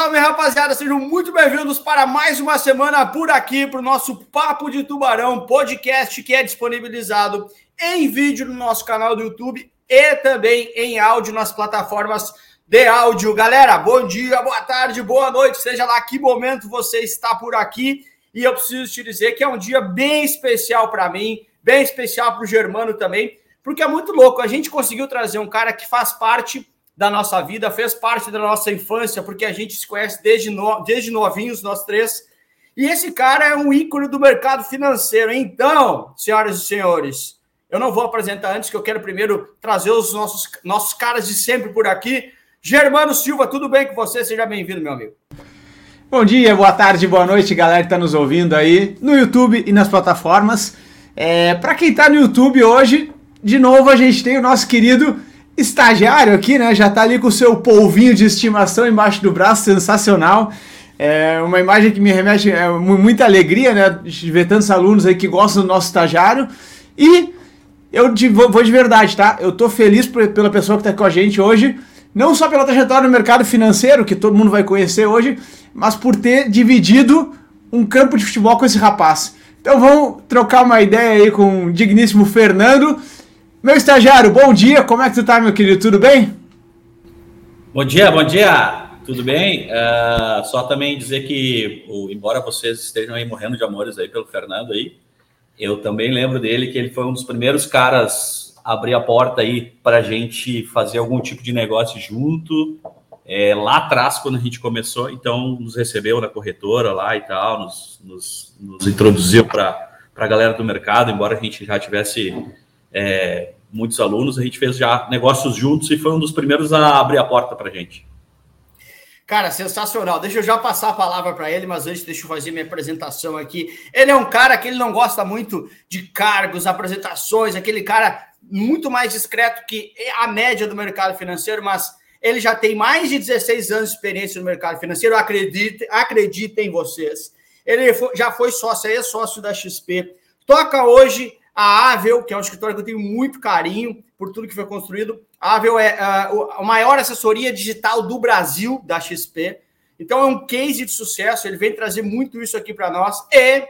Salve, rapaziada! Sejam muito bem-vindos para mais uma semana por aqui para o nosso Papo de Tubarão podcast que é disponibilizado em vídeo no nosso canal do YouTube e também em áudio nas plataformas de áudio. Galera, bom dia, boa tarde, boa noite, seja lá que momento você está por aqui. E eu preciso te dizer que é um dia bem especial para mim, bem especial para o Germano também, porque é muito louco. A gente conseguiu trazer um cara que faz parte da nossa vida, fez parte da nossa infância, porque a gente se conhece desde, no, desde novinhos, nós três. E esse cara é um ícone do mercado financeiro. Então, senhoras e senhores, eu não vou apresentar antes, que eu quero primeiro trazer os nossos, nossos caras de sempre por aqui. Germano Silva, tudo bem com você? Seja bem-vindo, meu amigo. Bom dia, boa tarde, boa noite, galera que está nos ouvindo aí no YouTube e nas plataformas. É, Para quem está no YouTube hoje, de novo a gente tem o nosso querido estagiário aqui, né? Já tá ali com o seu polvinho de estimação embaixo do braço, sensacional. É uma imagem que me remete a é, muita alegria, né? De ver tantos alunos aí que gostam do nosso estagiário. E eu vou de verdade, tá? Eu tô feliz pela pessoa que tá com a gente hoje. Não só pela trajetória no mercado financeiro, que todo mundo vai conhecer hoje, mas por ter dividido um campo de futebol com esse rapaz. Então vamos trocar uma ideia aí com o digníssimo Fernando. Meu estagiário, bom dia, como é que tu tá, meu querido? Tudo bem? Bom dia, bom dia, tudo bem? Uh, só também dizer que, embora vocês estejam aí morrendo de amores aí pelo Fernando aí, eu também lembro dele que ele foi um dos primeiros caras a abrir a porta aí para a gente fazer algum tipo de negócio junto, é, lá atrás, quando a gente começou, então nos recebeu na corretora lá e tal, nos, nos, nos introduziu para a galera do mercado, embora a gente já tivesse é, muitos alunos, a gente fez já negócios juntos e foi um dos primeiros a abrir a porta para a gente. Cara, sensacional. Deixa eu já passar a palavra para ele, mas antes deixa eu fazer minha apresentação aqui. Ele é um cara que ele não gosta muito de cargos, apresentações, aquele cara muito mais discreto que a média do mercado financeiro, mas ele já tem mais de 16 anos de experiência no mercado financeiro. Acredite, acredite em vocês. Ele já foi sócio, é sócio da XP. Toca hoje a Avel, que é um escritório que eu tenho muito carinho por tudo que foi construído. A Avel é a maior assessoria digital do Brasil, da XP. Então é um case de sucesso, ele vem trazer muito isso aqui para nós. E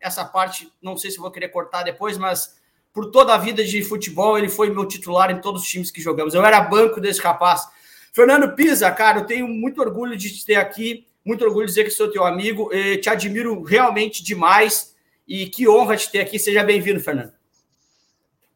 essa parte, não sei se vou querer cortar depois, mas por toda a vida de futebol, ele foi meu titular em todos os times que jogamos. Eu era banco desse rapaz. Fernando Pisa, cara, eu tenho muito orgulho de te ter aqui, muito orgulho de dizer que sou teu amigo, te admiro realmente demais. E que honra te ter aqui. Seja bem-vindo, Fernando.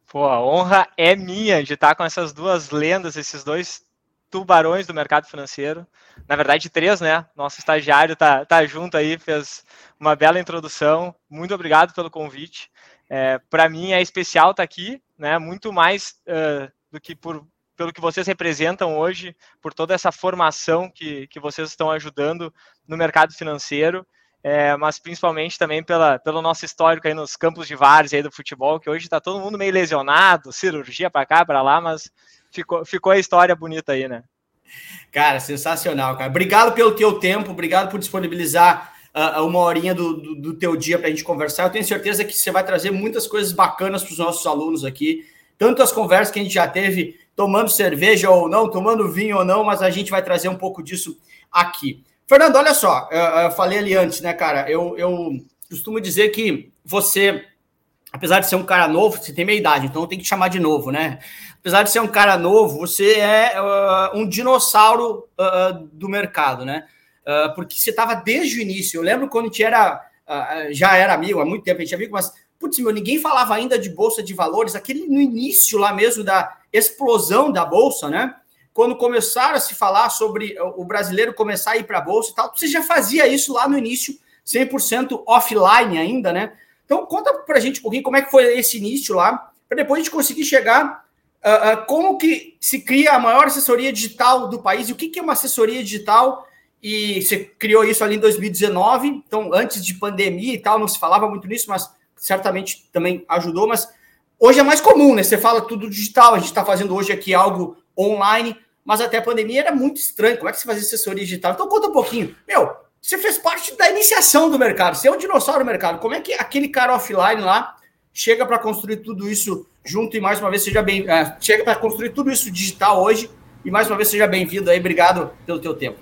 Pô, a honra é minha de estar com essas duas lendas, esses dois tubarões do mercado financeiro. Na verdade, três, né? Nosso estagiário tá, tá junto aí, fez uma bela introdução. Muito obrigado pelo convite. É, Para mim é especial estar aqui, né? Muito mais uh, do que por, pelo que vocês representam hoje, por toda essa formação que, que vocês estão ajudando no mercado financeiro é, mas principalmente também pela, pelo nosso histórico aí nos campos de vários aí do futebol, que hoje está todo mundo meio lesionado, cirurgia para cá, para lá, mas ficou, ficou a história bonita aí, né? Cara, sensacional, cara. Obrigado pelo teu tempo, obrigado por disponibilizar uh, uma horinha do, do, do teu dia para a gente conversar. Eu tenho certeza que você vai trazer muitas coisas bacanas para os nossos alunos aqui, tanto as conversas que a gente já teve tomando cerveja ou não, tomando vinho ou não, mas a gente vai trazer um pouco disso aqui. Fernando, olha só, eu, falei ali antes, né, cara? Eu, eu costumo dizer que você, apesar de ser um cara novo, você tem meia idade, então tem que te chamar de novo, né? Apesar de ser um cara novo, você é uh, um dinossauro uh, do mercado, né? Uh, porque você estava desde o início. Eu lembro quando a gente era, já era amigo, há muito tempo a gente é amigo, mas, putz, meu, ninguém falava ainda de bolsa de valores, aquele no início lá mesmo da explosão da bolsa, né? Quando começaram a se falar sobre o brasileiro começar a ir para a bolsa e tal, você já fazia isso lá no início, 100% offline ainda, né? Então, conta para a gente um pouquinho como é que foi esse início lá, para depois a gente conseguir chegar uh, uh, como que se cria a maior assessoria digital do país e o que, que é uma assessoria digital. E você criou isso ali em 2019, então antes de pandemia e tal, não se falava muito nisso, mas certamente também ajudou. Mas hoje é mais comum, né? Você fala tudo digital, a gente está fazendo hoje aqui algo online mas até a pandemia era muito estranho. Como é que você fazia assessoria digital? Então conta um pouquinho. Meu, você fez parte da iniciação do mercado, você é um dinossauro do mercado. Como é que aquele cara offline lá chega para construir tudo isso junto e mais uma vez seja bem, é, chega para construir tudo isso digital hoje e mais uma vez seja bem-vindo aí. Obrigado pelo teu tempo.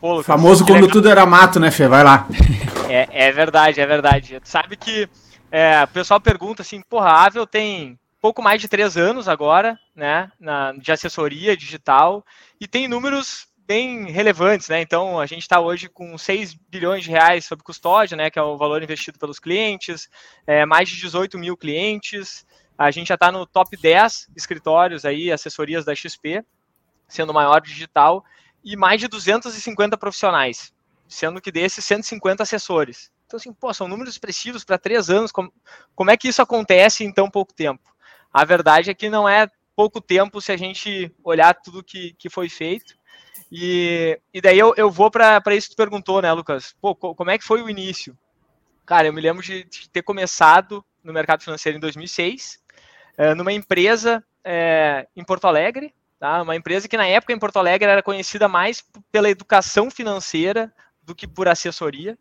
Pô, Lucas, Famoso quando legal. tudo era mato, né, Fê? Vai lá. É, é verdade, é verdade. Tu sabe que é, o pessoal pergunta assim, porra, a Avel tem pouco mais de três anos agora, né, na, de assessoria digital, e tem números bem relevantes, né? Então a gente está hoje com 6 bilhões de reais sob custódia, né? Que é o valor investido pelos clientes, é, mais de 18 mil clientes. A gente já está no top 10 escritórios aí, assessorias da XP, sendo o maior digital, e mais de 250 profissionais, sendo que desses 150 assessores. Então, assim, pô, são números expressivos para três anos. Como, como é que isso acontece em tão pouco tempo? A verdade é que não é pouco tempo se a gente olhar tudo que, que foi feito. E, e daí eu, eu vou para isso que tu perguntou, né, Lucas? Pô, como é que foi o início? Cara, eu me lembro de, de ter começado no mercado financeiro em 2006, é, numa empresa é, em Porto Alegre, tá? uma empresa que na época em Porto Alegre era conhecida mais pela educação financeira do que por assessoria,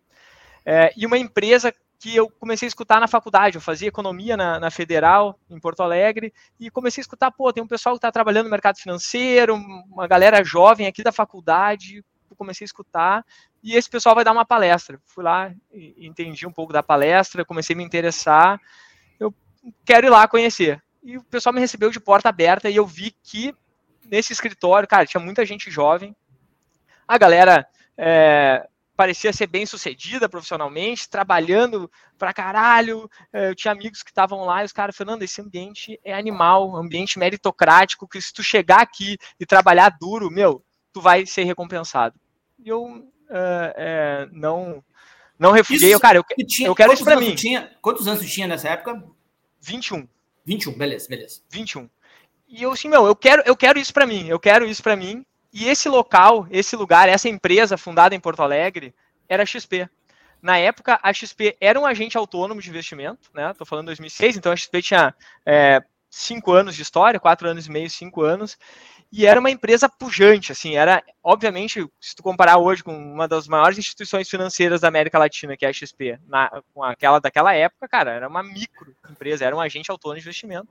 é, e uma empresa que eu comecei a escutar na faculdade. Eu fazia economia na, na, Federal, em Porto Alegre, e comecei a escutar, pô, tem um pessoal que está trabalhando no mercado financeiro, uma galera jovem aqui da faculdade, comecei a escutar, e esse pessoal vai dar uma palestra. Fui lá, entendi um pouco da palestra, comecei a me interessar, eu quero ir lá conhecer. E o pessoal me recebeu de porta aberta, e eu vi que nesse escritório, cara, tinha muita gente jovem, a galera... É, parecia ser bem sucedida profissionalmente, trabalhando pra caralho. É, eu tinha amigos que estavam lá e os caras, Fernando, esse ambiente é animal, ambiente meritocrático, que se tu chegar aqui e trabalhar duro, meu, tu vai ser recompensado. E eu uh, é, não não refuguei, eu, cara, eu, tinha, eu quero isso pra mim. Tinha, quantos anos tu tinha nessa época? 21. 21, beleza, beleza. 21. E eu assim, meu, eu quero, eu quero isso para mim, eu quero isso para mim. E esse local, esse lugar, essa empresa fundada em Porto Alegre era a XP. Na época, a XP era um agente autônomo de investimento, né? Estou falando 2006, então a XP tinha é, cinco anos de história, quatro anos e meio, cinco anos, e era uma empresa pujante, assim, era, obviamente, se tu comparar hoje com uma das maiores instituições financeiras da América Latina, que é a XP, na, com aquela daquela época, cara, era uma micro empresa, era um agente autônomo de investimento,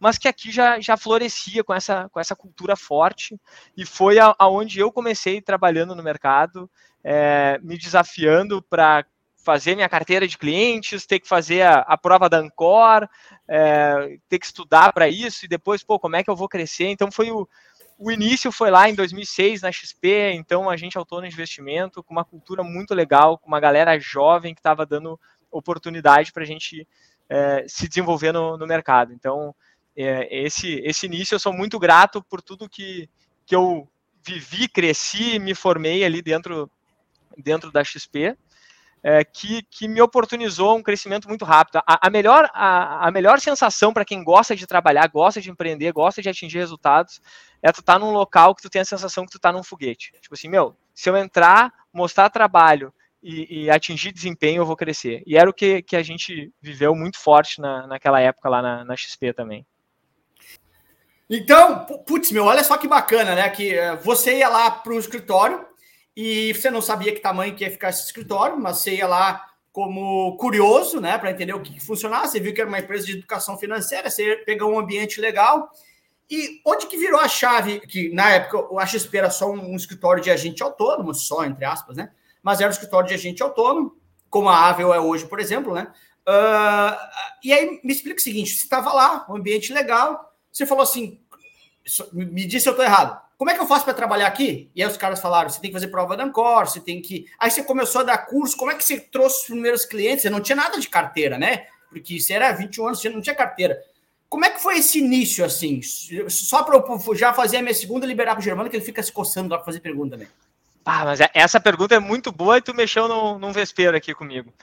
mas que aqui já, já florescia com essa, com essa cultura forte, e foi aonde eu comecei trabalhando no mercado, é, me desafiando para fazer minha carteira de clientes, ter que fazer a, a prova da Ancor, é, ter que estudar para isso, e depois, pô, como é que eu vou crescer? Então foi o, o início foi lá em 2006 na XP, então a gente autônomo de investimento, com uma cultura muito legal, com uma galera jovem que estava dando oportunidade para a gente é, se desenvolver no, no mercado. Então, é, esse, esse início eu sou muito grato por tudo que, que eu vivi, cresci, me formei ali dentro, dentro da XP é, que, que me oportunizou um crescimento muito rápido. A, a melhor, a, a melhor sensação para quem gosta de trabalhar, gosta de empreender, gosta de atingir resultados, é tu estar tá num local que tu tem a sensação que tu está num foguete. Tipo assim, meu, se eu entrar, mostrar trabalho e, e, atingir desempenho, eu vou crescer. E era o que, que a gente viveu muito forte na, naquela época lá na, na XP também. Então, putz, meu, olha só que bacana, né? Que eh, você ia lá para o escritório, e você não sabia que tamanho que ia ficar esse escritório, mas você ia lá como curioso, né, para entender o que, que funcionava. Você viu que era uma empresa de educação financeira, você pegou um ambiente legal. E onde que virou a chave? Que na época a XP era só um, um escritório de agente autônomo, só entre aspas, né? Mas era um escritório de agente autônomo, como a Avel é hoje, por exemplo, né? Uh, e aí me explica o seguinte: você estava lá, um ambiente legal, você falou assim, me disse se eu estou errado como é que eu faço para trabalhar aqui? E aí os caras falaram, você tem que fazer prova da Ancor, você tem que... Aí você começou a dar curso, como é que você trouxe os primeiros clientes? Você não tinha nada de carteira, né? Porque você era 21 anos, você não tinha carteira. Como é que foi esse início, assim? Só para eu já fazer a minha segunda liberar para o Germano, que ele fica se coçando lá para fazer pergunta também. Ah, mas é, essa pergunta é muito boa e tu mexeu num vespeiro aqui comigo.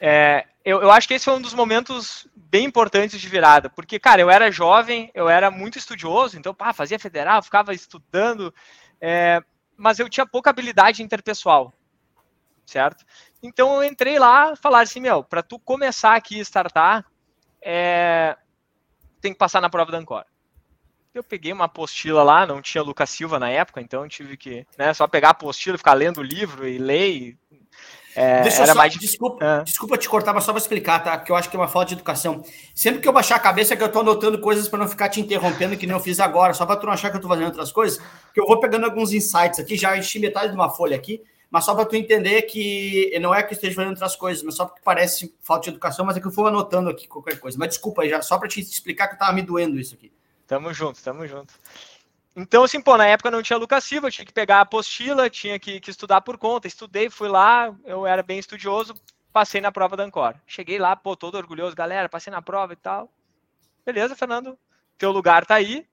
É, eu, eu, acho que esse foi um dos momentos bem importantes de virada, porque, cara, eu era jovem, eu era muito estudioso, então, pá, fazia federal, ficava estudando, é, mas eu tinha pouca habilidade interpessoal, certo? Então eu entrei lá, falar assim, meu, para tu começar aqui a startar, é, tem que passar na prova da Ancora. Eu peguei uma apostila lá, não tinha Lucas Silva na época, então tive que, né, só pegar a apostila, ficar lendo o livro e ler, é, Deixa era só, mais desculpa, é. desculpa te cortar, mas só para explicar, tá? Que eu acho que é uma falta de educação. Sempre que eu baixar a cabeça, é que eu tô anotando coisas para não ficar te interrompendo, que não fiz agora, só para tu não achar que eu tô fazendo outras coisas, que eu vou pegando alguns insights aqui, já enchi metade de uma folha aqui, mas só para tu entender que não é que eu esteja fazendo outras coisas, mas só porque parece falta de educação, mas é que eu vou anotando aqui qualquer coisa. Mas desculpa aí, já, só para te explicar que estava me doendo isso aqui. Tamo junto, tamo junto. Então, assim, pô, na época não tinha Lucas Silva, eu tinha que pegar a apostila, tinha que, que, estudar por conta. Estudei, fui lá, eu era bem estudioso, passei na prova da Ancor. Cheguei lá, pô, todo orgulhoso, galera, passei na prova e tal. Beleza, Fernando, teu lugar tá aí,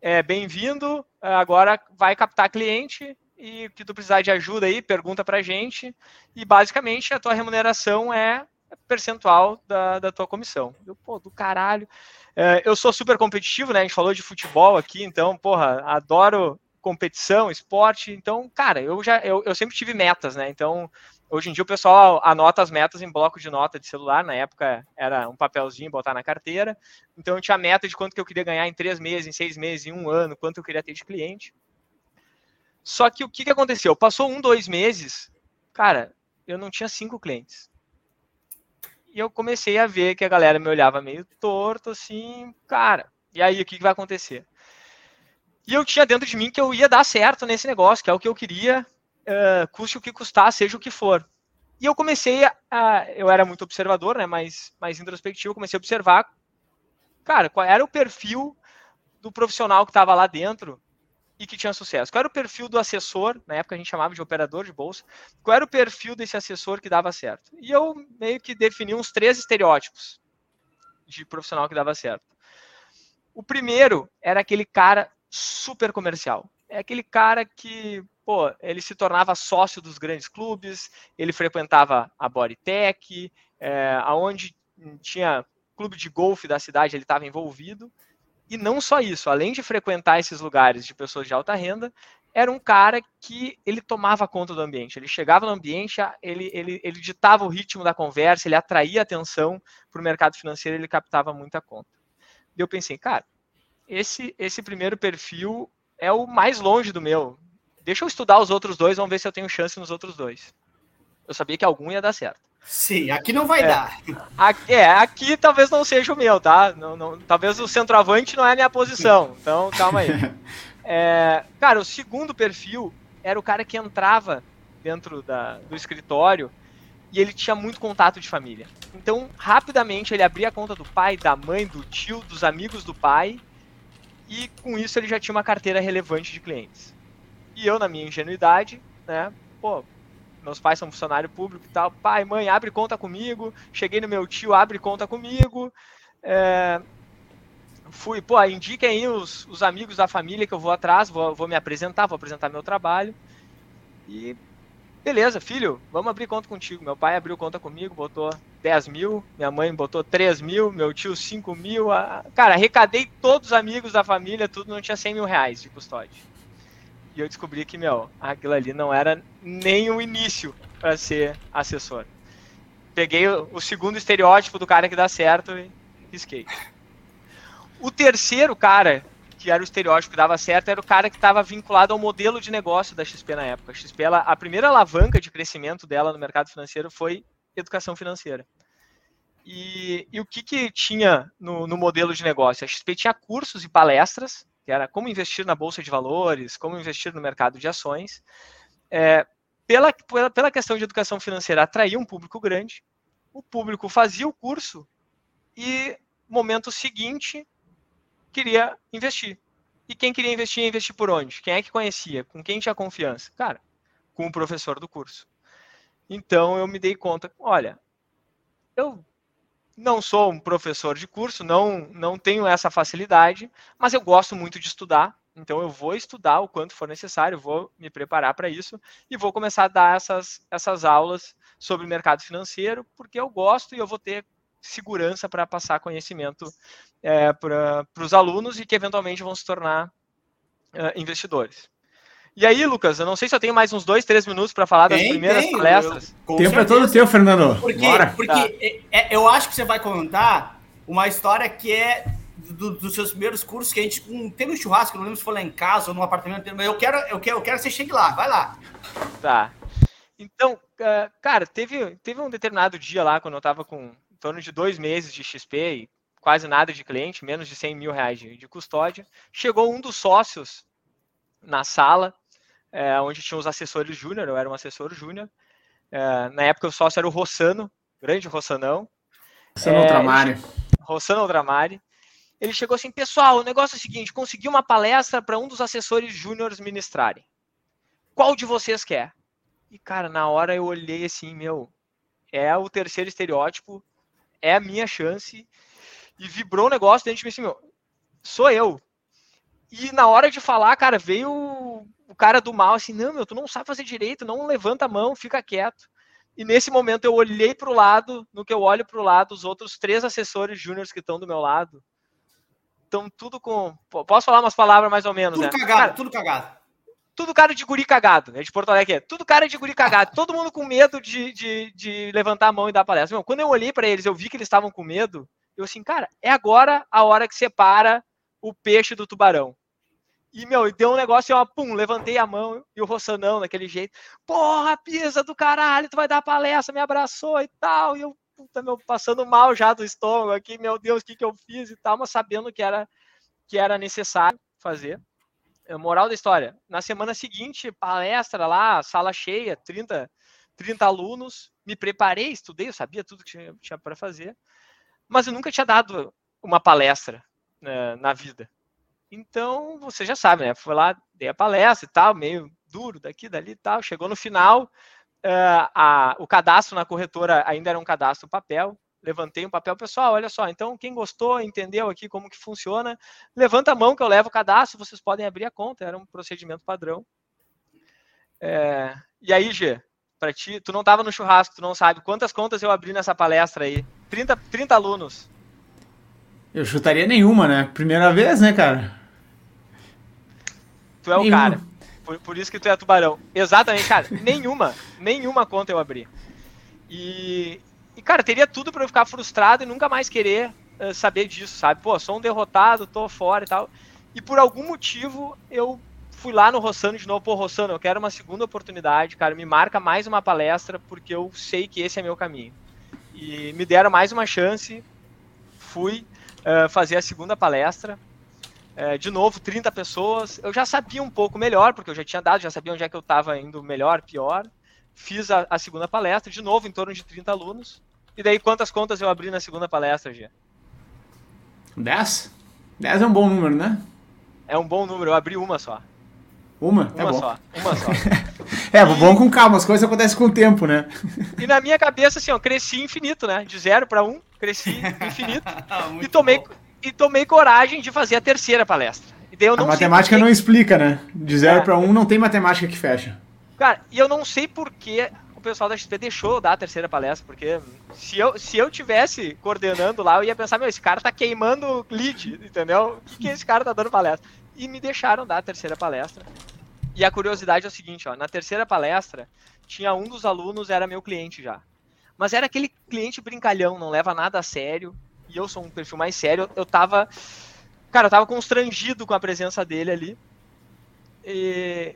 é bem-vindo, agora vai captar cliente, e que tu precisar de ajuda aí, pergunta pra gente. E basicamente a tua remuneração é percentual da, da tua comissão. Eu, pô, do caralho. É, eu sou super competitivo, né? A gente falou de futebol aqui, então, porra, adoro competição, esporte. Então, cara, eu já eu, eu sempre tive metas, né? Então, hoje em dia o pessoal anota as metas em bloco de nota de celular. Na época era um papelzinho botar na carteira. Então, eu tinha meta de quanto que eu queria ganhar em três meses, em seis meses, em um ano, quanto eu queria ter de cliente. Só que o que, que aconteceu? Passou um, dois meses, cara, eu não tinha cinco clientes. E eu comecei a ver que a galera me olhava meio torto, assim, cara, e aí o que, que vai acontecer? E eu tinha dentro de mim que eu ia dar certo nesse negócio, que é o que eu queria, uh, custe o que custar, seja o que for. E eu comecei a. Eu era muito observador, né? Mais, mais introspectivo, comecei a observar, cara, qual era o perfil do profissional que estava lá dentro e que tinha sucesso? Qual era o perfil do assessor, na época a gente chamava de operador de bolsa, qual era o perfil desse assessor que dava certo? E eu meio que defini uns três estereótipos de profissional que dava certo. O primeiro era aquele cara super comercial. É aquele cara que, pô, ele se tornava sócio dos grandes clubes, ele frequentava a Bodytech, é, aonde tinha clube de golfe da cidade, ele estava envolvido. E não só isso, além de frequentar esses lugares de pessoas de alta renda, era um cara que ele tomava conta do ambiente. Ele chegava no ambiente, ele, ele, ele ditava o ritmo da conversa, ele atraía atenção para o mercado financeiro, ele captava muita conta. E eu pensei, cara, esse, esse primeiro perfil é o mais longe do meu. Deixa eu estudar os outros dois, vamos ver se eu tenho chance nos outros dois. Eu sabia que algum ia dar certo. Sim, aqui não vai é, dar. Aqui, é, aqui talvez não seja o meu, tá? Não, não, talvez o centroavante não é a minha posição. Então, calma aí. É, cara, o segundo perfil era o cara que entrava dentro da, do escritório e ele tinha muito contato de família. Então, rapidamente, ele abria a conta do pai, da mãe, do tio, dos amigos do pai e com isso ele já tinha uma carteira relevante de clientes. E eu, na minha ingenuidade, né, pô, meus pais são funcionário público e tal. Pai, mãe, abre conta comigo. Cheguei no meu tio, abre conta comigo. É, fui, pô, indiquem aí os, os amigos da família que eu vou atrás, vou, vou me apresentar, vou apresentar meu trabalho. E beleza, filho, vamos abrir conta contigo. Meu pai abriu conta comigo, botou 10 mil, minha mãe botou 3 mil, meu tio 5 mil. Cara, arrecadei todos os amigos da família, tudo, não tinha 100 mil reais de custódia. E eu descobri que, meu, aquilo ali não era nem o início para ser assessor. Peguei o, segundo estereótipo do cara que dá certo e risquei. O terceiro cara, que era o estereótipo que dava certo, era o cara que estava vinculado ao modelo de negócio da XP na época. A XP, ela, a primeira alavanca de crescimento dela no mercado financeiro foi educação financeira. E, e o que, que tinha no, no modelo de negócio? A XP tinha cursos e palestras que era como investir na bolsa de valores, como investir no mercado de ações. É, pela, pela, pela questão de educação financeira, atraía um público grande, o público fazia o curso e, momento seguinte, queria investir. E quem queria investir, investir por onde? Quem é que conhecia? Com quem tinha confiança? Cara, com o professor do curso. Então eu me dei conta, olha, eu não sou um professor de curso, não, não tenho essa facilidade, mas eu gosto muito de estudar, então eu vou estudar o quanto for necessário, vou me preparar para isso e vou começar a dar essas, essas aulas sobre mercado financeiro, porque eu gosto e eu vou ter segurança para passar conhecimento é, para os alunos e que eventualmente vão se tornar é, investidores. E aí, Lucas, eu não sei se eu tenho mais uns dois, três minutos para falar das primeiras tem, palestras. Eu, Tempo é todo teu, Fernando. Porque, Bora. porque tá. é, é, eu acho que você vai contar uma história que é do, dos seus primeiros cursos, que a gente um, teve um churrasco, não lembro se foi lá em casa ou no apartamento, mas eu quero, eu quero, eu quero que você chegue lá, vai lá. Tá. Então, cara, teve, teve um determinado dia lá, quando eu estava com em torno de dois meses de XP e quase nada de cliente, menos de 100 mil reais de, de custódia, chegou um dos sócios na sala é, onde tinha os assessores júnior, eu era um assessor júnior. É, na época o sócio era o Rossano, grande Rossanão. Rossano é, Ultramari. Rossano Ultramari. Ele chegou assim, pessoal, o negócio é o seguinte, consegui uma palestra para um dos assessores júniores ministrarem. Qual de vocês quer? E, cara, na hora eu olhei assim, meu, é o terceiro estereótipo, é a minha chance. E vibrou o negócio dentro de mim assim, meu, sou eu. E na hora de falar, cara, veio o cara do mal assim, não, meu, tu não sabe fazer direito, não levanta a mão, fica quieto. E nesse momento eu olhei para o lado, no que eu olho para o lado, os outros três assessores júniores que estão do meu lado, estão tudo com. Posso falar umas palavras mais ou menos, tudo né? Cagado, cara, tudo cagado. Tudo cara de guri cagado, é de Porto Alegre. É. Tudo cara de guri cagado. Todo mundo com medo de, de, de levantar a mão e dar palestra. Meu, quando eu olhei para eles, eu vi que eles estavam com medo. Eu assim, cara, é agora a hora que separa o peixe do tubarão. E, meu, deu um negócio, ó, pum, levantei a mão e o Rossanão, daquele jeito, porra, pisa do caralho, tu vai dar palestra, me abraçou e tal. E eu, puta, meu, passando mal já do estômago aqui, meu Deus, o que que eu fiz e tal, mas sabendo que era, que era necessário fazer. É, moral da história, na semana seguinte, palestra lá, sala cheia, 30, 30 alunos, me preparei, estudei, eu sabia tudo que tinha, tinha para fazer, mas eu nunca tinha dado uma palestra né, na vida. Então, você já sabe, né? Foi lá, dei a palestra e tal, meio duro daqui, dali e tal. Chegou no final, uh, a, o cadastro na corretora ainda era um cadastro papel. Levantei um papel, pessoal, olha só, então quem gostou, entendeu aqui como que funciona, levanta a mão que eu levo o cadastro, vocês podem abrir a conta, era um procedimento padrão. É, e aí, Gê, para ti, tu não estava no churrasco, tu não sabe quantas contas eu abri nessa palestra aí? 30, 30 alunos. Eu chutaria nenhuma, né? Primeira vez, né, cara? Tu é o nenhuma. cara. Por, por, isso que tu é tubarão. Exatamente, cara. nenhuma. Nenhuma conta eu abri. E, e cara, teria tudo para eu ficar frustrado e nunca mais querer uh, saber disso, sabe? Pô, sou um derrotado, tô fora e tal. E por algum motivo eu fui lá no Rossano de novo. Pô, Rossano, eu quero uma segunda oportunidade, cara. Me marca mais uma palestra porque eu sei que esse é meu caminho. E me deram mais uma chance. Fui uh, fazer a segunda palestra. É, de novo, 30 pessoas. Eu já sabia um pouco melhor, porque eu já tinha dado, já sabia onde é que eu estava indo melhor, pior. Fiz a, a, segunda palestra, de novo, em torno de 30 alunos. E daí, quantas contas eu abri na segunda palestra, Gia? 10? 10 é um bom número, né? É um bom número, eu abri uma só. Uma? É uma é só, uma só. é, bom com calma, as coisas acontecem com o tempo, né? e na minha cabeça, assim, ó, cresci infinito, né? De zero para um, cresci infinito. Ah, e tomei. Bom e tomei coragem de fazer a terceira palestra. E daí eu não a matemática não explica, né? De 0 é. para 1 um, não tem matemática que fecha. Cara, e eu não sei por que o pessoal da XP deixou eu dar a terceira palestra, porque se eu, se eu tivesse coordenando lá, eu ia pensar, meu, esse cara tá queimando lead, entendeu? O que, que esse cara tá dando palestra? E me deixaram dar a terceira palestra. E a curiosidade é o seguinte, ó, na terceira palestra, tinha um dos alunos, era meu cliente já. Mas era aquele cliente brincalhão, não leva nada a sério, e eu sou um perfil mais sério, eu tava. Cara, eu tava constrangido com a presença dele ali. E.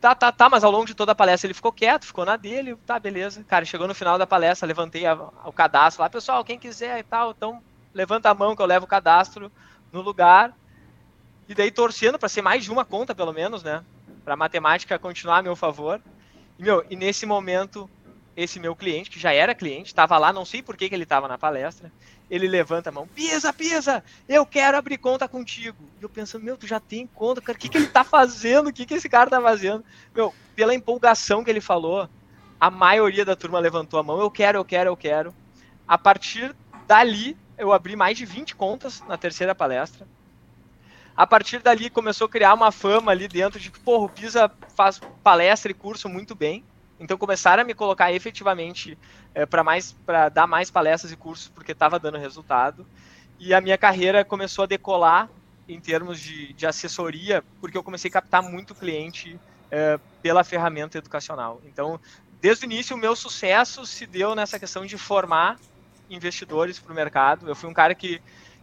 Tá, tá, tá, mas ao longo de toda a palestra ele ficou quieto, ficou na dele, tá, beleza. Cara, chegou no final da palestra, levantei a, o cadastro lá, pessoal, quem quiser e tal, então levanta a mão que eu levo o cadastro no lugar. E daí torcendo para ser mais de uma conta, pelo menos, né? Pra matemática continuar a meu favor. E, meu, e nesse momento, esse meu cliente, que já era cliente, estava lá, não sei por que, que ele estava na palestra, ele levanta a mão, Pisa, Pisa, eu quero abrir conta contigo. E eu pensando, meu, tu já tem conta, cara, o que, que ele tá fazendo? O que, que esse cara tá fazendo? Meu, pela empolgação que ele falou, a maioria da turma levantou a mão, eu quero, eu quero, eu quero. A partir dali, eu abri mais de 20 contas na terceira palestra. A partir dali, começou a criar uma fama ali dentro de que, porra, o Pisa faz palestra e curso muito bem. Então começaram a me colocar efetivamente é, para mais para dar mais palestras e cursos porque estava dando resultado. E a minha carreira começou a decolar em termos de, de assessoria, porque eu comecei a captar muito cliente é, pela ferramenta educacional. Então, desde o início, o meu sucesso se deu nessa questão de formar investidores para o mercado. Eu fui um cara que,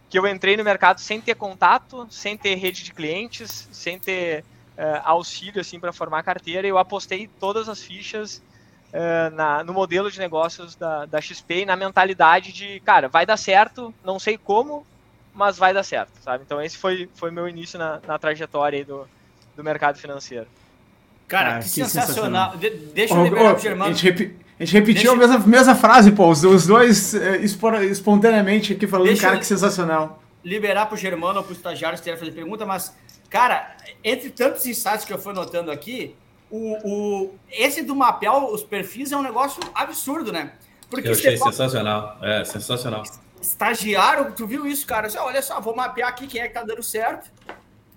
que eu entrei no mercado sem ter contato, sem ter rede de clientes, sem ter uh, auxílio assim para formar carteira. Eu apostei todas as fichas uh, na, no modelo de negócios da, da XP e na mentalidade de, cara, vai dar certo, não sei como, mas vai dar certo, sabe? Então esse foi foi meu início na, na trajetória do, do mercado financeiro. Cara, que, que sensacional. sensacional. De, deixa eu liberar oh, pro Germano. A gente, a gente repetiu deixa... a mesma, mesma frase, pô. Os, os dois eh, espontaneamente aqui falando, deixa cara, que sensacional. Liberar pro Germano ou pro estagiário se quiser fazer pergunta, mas, cara, entre tantos insights que eu fui notando aqui, o, o, esse do mapear os perfis é um negócio absurdo, né? Porque eu achei sensacional. É, sensacional. Estagiário, tu viu isso, cara? olha só, vou mapear aqui quem é que tá dando certo.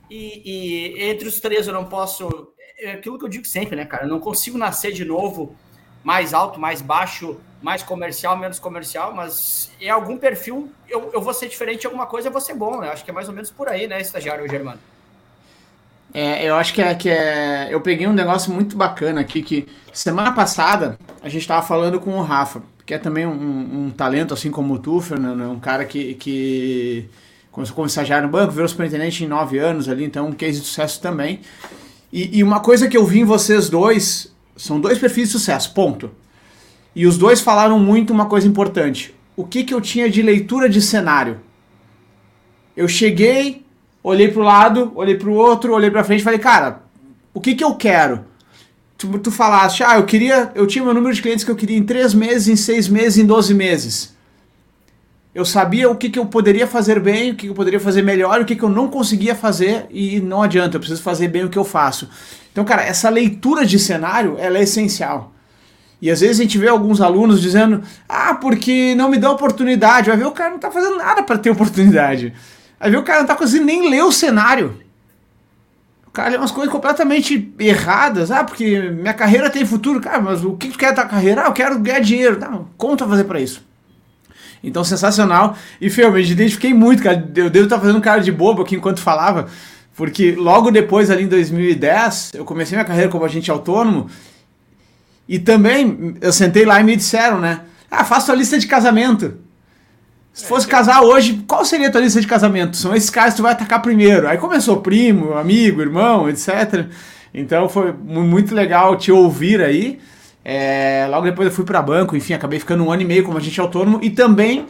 E, e, entre os três eu não posso. É aquilo que eu digo sempre, né, cara? Eu não consigo nascer de novo mais alto, mais baixo, mais comercial, menos comercial, mas em algum perfil eu, eu vou ser diferente, alguma coisa eu vou ser bom, né? Acho que é mais ou menos por aí, né, estagiário Germano? É, eu acho que é, que é. Eu peguei um negócio muito bacana aqui que semana passada a gente estava falando com o Rafa, que é também um, um talento assim como o tu, Fernando, é um cara que, que começou como estagiário no banco, virou superintendente em nove anos ali, então um case de sucesso também. E, e uma coisa que eu vi em vocês dois são dois perfis de sucesso, ponto. E os dois falaram muito uma coisa importante. O que, que eu tinha de leitura de cenário? Eu cheguei, olhei pro lado, olhei pro outro, olhei pra frente e falei, cara, o que que eu quero? Tu, tu falaste, ah, eu queria, eu tinha meu número de clientes que eu queria em 3 meses, em 6 meses, em 12 meses. Eu sabia o que, que eu poderia fazer bem, o que, que eu poderia fazer melhor, o que, que eu não conseguia fazer e não adianta, eu preciso fazer bem o que eu faço. Então, cara, essa leitura de cenário, ela é essencial. E às vezes a gente vê alguns alunos dizendo, ah, porque não me dá oportunidade. Vai ver, o cara não tá fazendo nada para ter oportunidade. Aí viu o cara não tá conseguindo nem ler o cenário. O cara lê umas coisas completamente erradas. Ah, porque minha carreira tem futuro. Cara, mas o que tu quer da carreira? Ah, eu quero ganhar dinheiro. Não, como tu vai fazer pra isso? Então, sensacional. E, Fê, eu me identifiquei muito, cara. Eu devo estar fazendo cara de bobo aqui enquanto falava. Porque logo depois, ali em 2010, eu comecei minha carreira como agente autônomo. E também, eu sentei lá e me disseram, né? Ah, faça a lista de casamento. Se fosse casar hoje, qual seria a tua lista de casamento? São esses caras que tu vai atacar primeiro. Aí começou primo, amigo, irmão, etc. Então foi muito legal te ouvir aí. É, logo depois eu fui para banco, enfim, acabei ficando um ano e meio como agente autônomo e também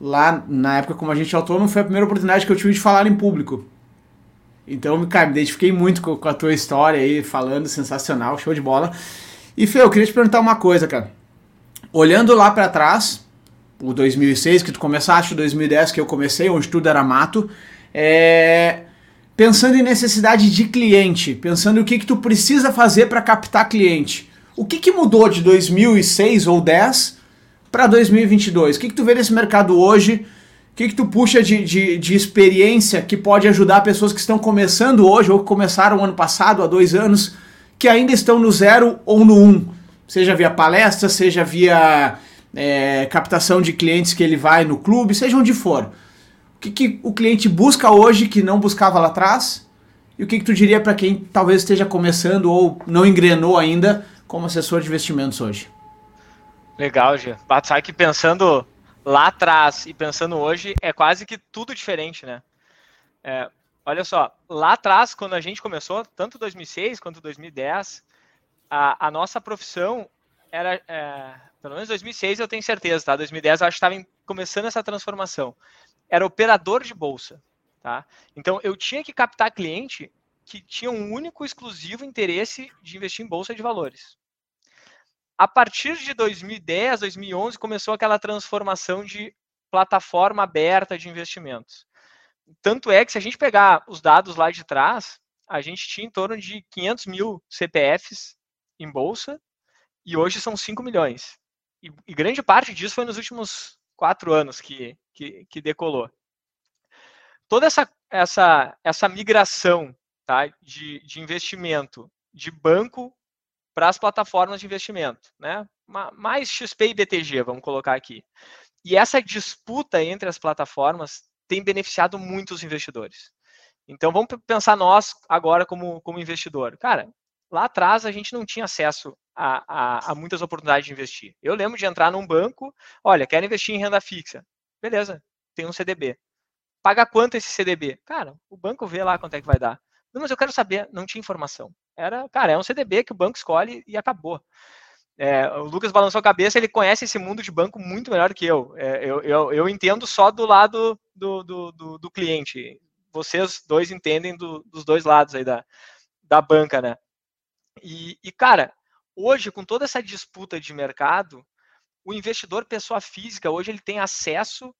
lá na época como agente autônomo foi a primeira oportunidade que eu tive de falar em público. Então, cara, me identifiquei muito com, a tua história aí, falando, sensacional, show de bola. E Fê, eu queria te perguntar uma coisa, cara. Olhando lá para trás, o 2006 que tu começaste, o 2010 que eu comecei, onde tudo era mato, é, pensando em necessidade de cliente, pensando o que que tu precisa fazer para captar cliente. O que que mudou de 2006 ou 10 para 2022? O que que tu vê nesse mercado hoje? O que que tu puxa de, de, de experiência que pode ajudar pessoas que estão começando hoje ou que começaram ano passado, há dois anos, que ainda estão no zero ou no um? Seja via palestra, seja via é, captação de clientes que ele vai no clube, seja onde for. O que, que o cliente busca hoje que não buscava lá atrás? E o que, que tu diria para quem talvez esteja começando ou não engrenou ainda como assessor de investimentos hoje? Legal, Gê. Sabe que pensando lá atrás e pensando hoje é quase que tudo diferente, né? É, olha só, lá atrás, quando a gente começou, tanto 2006 quanto 2010, a, a nossa profissão era, é, pelo menos 2006 eu tenho certeza, tá? 2010 eu acho que estava começando essa transformação. Era operador de bolsa, tá? Então eu tinha que captar cliente que tinha um único exclusivo interesse de investir em bolsa de valores. A partir de 2010, 2011 começou aquela transformação de plataforma aberta de investimentos. Tanto é que se a gente pegar os dados lá de trás, a gente tinha em torno de 500 mil CPFs em bolsa e hoje são 5 milhões. E, e, grande parte disso foi nos últimos quatro anos que, que, que decolou. Toda essa, essa, essa migração tá, de, de investimento de banco para as plataformas de investimento, né? mais XP e BTG, vamos colocar aqui. E essa disputa entre as plataformas tem beneficiado muitos investidores. Então vamos pensar nós agora como, como investidor. Cara, lá atrás a gente não tinha acesso a, a, a, muitas oportunidades de investir. Eu lembro de entrar num banco, olha, quero investir em renda fixa. Beleza, tem um CDB. Paga quanto esse CDB? Cara, o banco vê lá quanto é que vai dar. Não, mas eu quero saber, não tinha informação. Era, cara, é um CDB que o banco escolhe e acabou. É, o Lucas balançou a cabeça, ele conhece esse mundo de banco muito melhor que eu. É, eu, eu, eu, entendo só do lado do, do, do, do cliente. Vocês dois entendem do, dos dois lados aí da, da banca, né? E, e, cara, hoje, com toda essa disputa de mercado, o investidor pessoa física, hoje ele tem acesso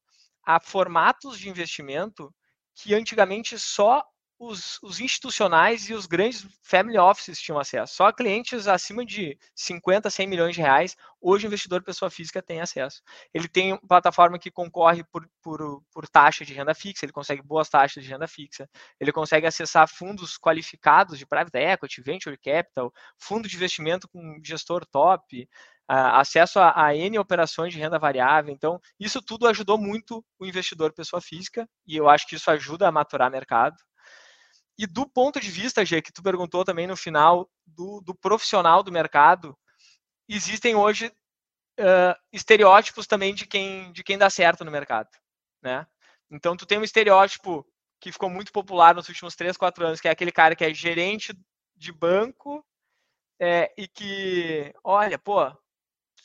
a formatos de investimento que antigamente só os, os, institucionais e os grandes family offices tinham acesso. Só clientes acima de 50, 100 milhões de reais, hoje o investidor pessoa física tem acesso. Ele tem uma plataforma que concorre por, por, por taxa de renda fixa, ele consegue boas taxas de renda fixa, ele consegue acessar fundos qualificados de private equity, venture capital, fundo de investimento com gestor top, Uh, acesso a, a, N operações de renda variável. Então, isso tudo ajudou muito o investidor pessoa física, e eu acho que isso ajuda a maturar mercado. E do ponto de vista, Gê, que tu perguntou também no final, do, do profissional do mercado, existem hoje uh, estereótipos também de quem, de quem dá certo no mercado, né? Então, tu tem um estereótipo que ficou muito popular nos últimos 3, 4 anos, que é aquele cara que é gerente de banco é, e que, olha, pô,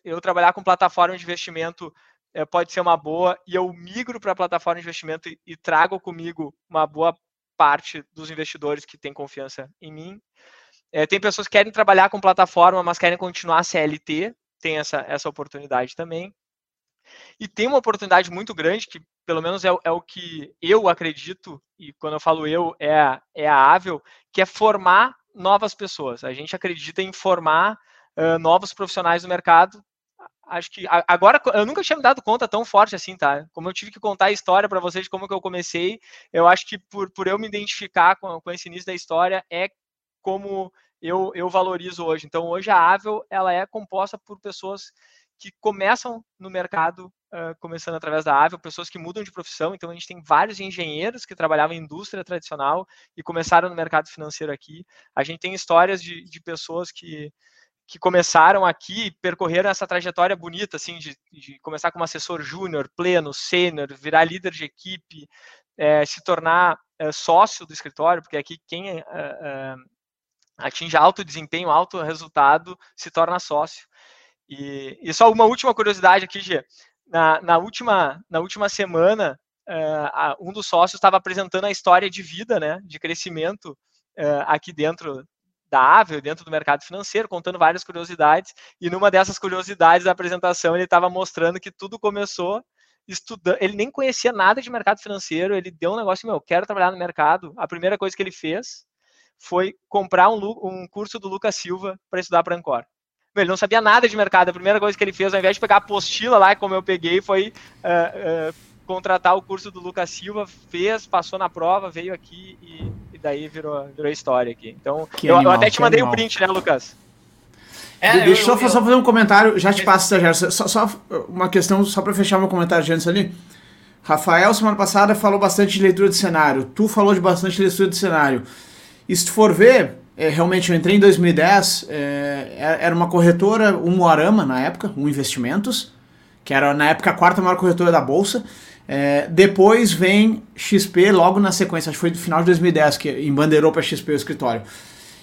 eu trabalhar com plataforma de investimento é, pode ser uma boa, e eu migro para a plataforma de investimento e, e trago comigo uma boa parte dos investidores que têm confiança em mim. É, tem pessoas que querem trabalhar com plataforma, mas querem continuar CLT, tem essa, essa oportunidade também. E tem uma oportunidade muito grande, que pelo menos é, é o que eu acredito, e quando eu falo eu, é, é a Avel, que é formar novas pessoas. A gente acredita em formar uh, novos profissionais do mercado acho que agora eu nunca tinha me dado conta tão forte assim, tá? Como eu tive que contar a história para vocês como que eu comecei, eu acho que por, por eu me identificar com, com esse início da história é como eu, eu valorizo hoje. Então, hoje a Avel ela é composta por pessoas que começam no mercado, uh, começando através da Avel, pessoas que mudam de profissão. Então, a gente tem vários engenheiros que trabalhavam em indústria tradicional e começaram no mercado financeiro aqui. A gente tem histórias de, de pessoas que que começaram aqui percorreram essa trajetória bonita, assim, de, de começar como assessor júnior, pleno, sênior, virar líder de equipe, é, se tornar é, sócio do escritório, porque aqui quem é, atinge alto desempenho, alto resultado, se torna sócio. E, e só uma última curiosidade aqui, Gê. Na, na, última, na última semana, um dos sócios estava apresentando a história de vida, né, de crescimento aqui dentro da Avel dentro do mercado financeiro, contando várias curiosidades. E numa dessas curiosidades da apresentação, ele estava mostrando que tudo começou estudando. Ele nem conhecia nada de mercado financeiro. Ele deu um negócio, meu, quero trabalhar no mercado. A primeira coisa que ele fez foi comprar um, um curso do Lucas Silva para estudar para Ancor. Ele não sabia nada de mercado. A primeira coisa que ele fez, ao invés de pegar a apostila lá, como eu peguei, foi uh, uh, contratar o curso do Lucas Silva, fez, passou na prova, veio aqui e daí virou, virou história aqui. Então, eu, animal, eu, até te mandei o um print, né, Lucas? É, Deixa eu, só, eu, só fazer um comentário, já te passo, estagiário. Só, só uma questão, só para fechar meu comentário de antes ali. Rafael, semana passada, falou bastante de leitura de cenário. Tu falou de bastante leitura de cenário. E se tu for ver, é, realmente eu entrei em 2010, é, é, era uma corretora, um Moarama na época, um Investimentos, que era na época a quarta maior corretora da Bolsa. É, depois vem XP logo na sequência, acho que foi no final de 2010 que embandeirou para XP o escritório.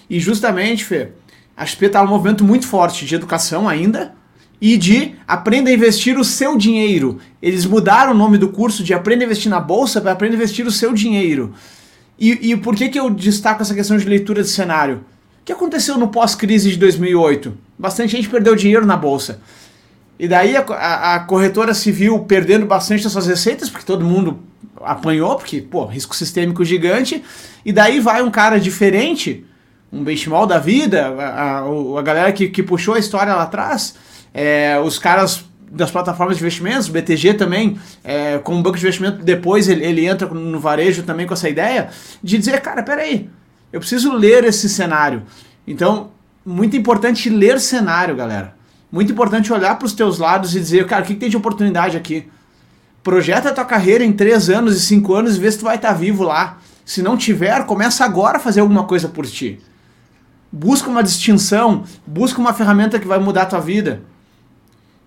E justamente, Fê, a XP está num movimento muito forte de educação ainda e de aprenda a investir o seu dinheiro. Eles mudaram o nome do curso de aprenda a investir na bolsa para aprenda a investir o seu dinheiro. E, e por que, que eu destaco essa questão de leitura de cenário? O que aconteceu no pós-crise de 2008? Bastante gente perdeu dinheiro na bolsa. E daí a, a, a, corretora civil perdendo bastante das suas receitas, porque todo mundo apanhou, porque, pô, risco sistêmico gigante. E daí vai um cara diferente, um benchmark da vida, a, a, a galera que, que puxou a história lá atrás, é, os caras das plataformas de investimentos, BTG também, é, como banco de investimento, depois ele, ele entra no varejo também com essa ideia, de dizer, cara, peraí, eu preciso ler esse cenário. Então, muito importante ler cenário, galera muito importante olhar para os teus lados e dizer, cara, o que, que, tem de oportunidade aqui? Projeta a tua carreira em 3 anos e 5 anos e vê se tu vai estar tá vivo lá. Se não tiver, começa agora a fazer alguma coisa por ti. Busca uma distinção, busca uma ferramenta que vai mudar a tua vida.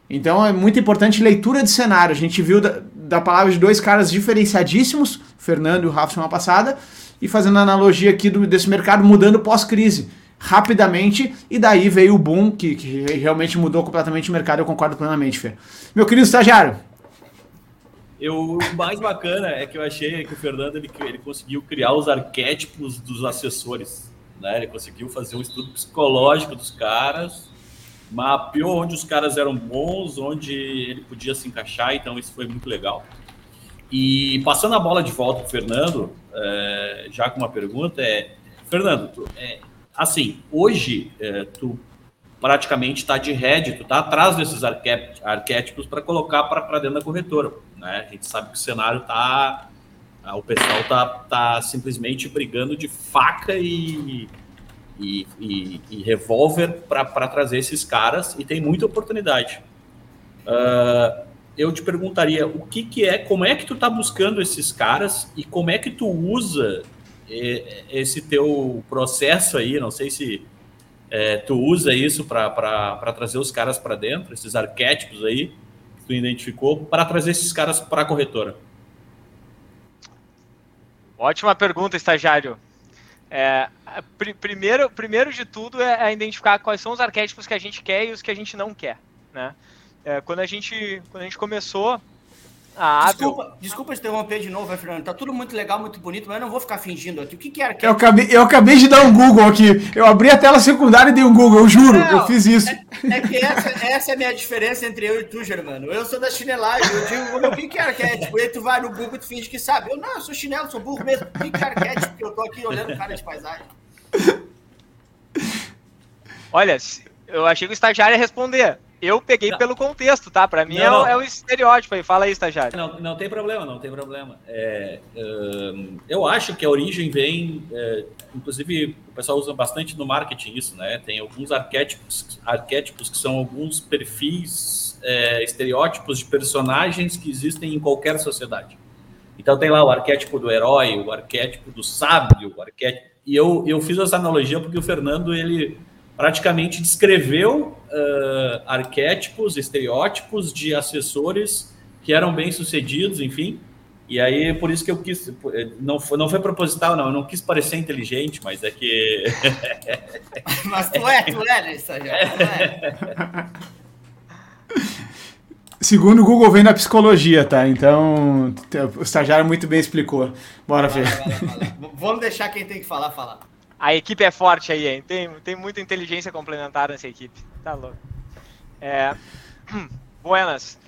Então é muito importante leitura de cenário. A gente viu da, da palavra de dois caras diferenciadíssimos, Fernando e o Rafa semana passada, e fazendo analogia aqui do, desse mercado mudando pós-crise rapidamente e daí veio o boom que, que realmente mudou completamente o mercado, eu concordo plenamente, Fê. Meu querido estagiário. Eu, o mais bacana é que eu achei que o Fernando ele, ele conseguiu criar os arquétipos dos assessores. né? Ele conseguiu fazer um estudo psicológico dos caras, mapeou onde os caras eram bons, onde ele podia se encaixar, então isso foi muito legal. E passando a bola de volta para Fernando, é, já com uma pergunta, é, Fernando, tu, é, assim, hoje é, tu praticamente está de head, tu está atrás desses arquétipos para colocar para dentro da corretora. Né? A gente sabe que o cenário está o pessoal tá, tá simplesmente brigando de faca e, e, e, e revólver para trazer esses caras e tem muita oportunidade. Uh, eu te perguntaria o que, que é, como é que tu está buscando esses caras e como é que tu usa esse teu processo aí, não sei se é, tu usa isso para trazer os caras para dentro, esses arquétipos aí que tu identificou, para trazer esses caras para a corretora. Ótima pergunta, estagiário. É, pr primeiro, primeiro de tudo é, é identificar quais são os arquétipos que a gente quer e os que a gente não quer, né? É, quando, a gente, quando a gente começou a desculpa, desculpa interromper de novo, Fernando. Tá tudo muito legal, muito bonito, mas eu não vou ficar fingindo aqui. O que, que era que eu acabei, eu acabei de dar um Google aqui. Eu abri a tela secundária e dei um Google, eu juro, não, eu fiz isso. É, é que essa, essa, é a minha diferença entre eu e tu, Germano. Eu sou da chinelagem. Eu digo, o que, que é arquétipo? E aí tu vai no Google e tu finge que sabe. Eu não, eu sou chinelo, sou burro mesmo. O que, que é arquétipo? Porque eu tô aqui olhando cara de paisagem. Olha, eu achei que o estagiário ia responder. Eu peguei não. pelo contexto, tá? Para mim não, é, o, é, o estereótipo aí. Fala aí, estagiário. Não, não tem problema, não tem problema. É, eu acho que a origem vem, é, inclusive o pessoal usa bastante no marketing isso, né? Tem alguns arquétipos, arquétipos que são alguns perfis, é, estereótipos de personagens que existem em qualquer sociedade. Então tem lá o arquétipo do herói, o arquétipo do sábio, o arquétipo. E eu, eu fiz essa analogia porque o Fernando ele praticamente descreveu uh, arquétipos, estereótipos de assessores que eram bem sucedidos, enfim. E aí, por isso que eu quis, não foi, não foi proposital, não, eu não quis parecer inteligente, mas é que. mas tu é, tu é, isso já. É. Segundo o Google, vem da psicologia, tá? Então, o estagiário muito bem explicou. Bora, Fê. Vamos deixar quem tem que falar, falar. A equipe é forte aí, hein? Tem, tem muita inteligência complementar nessa equipe. Tá louco. É... Buenas.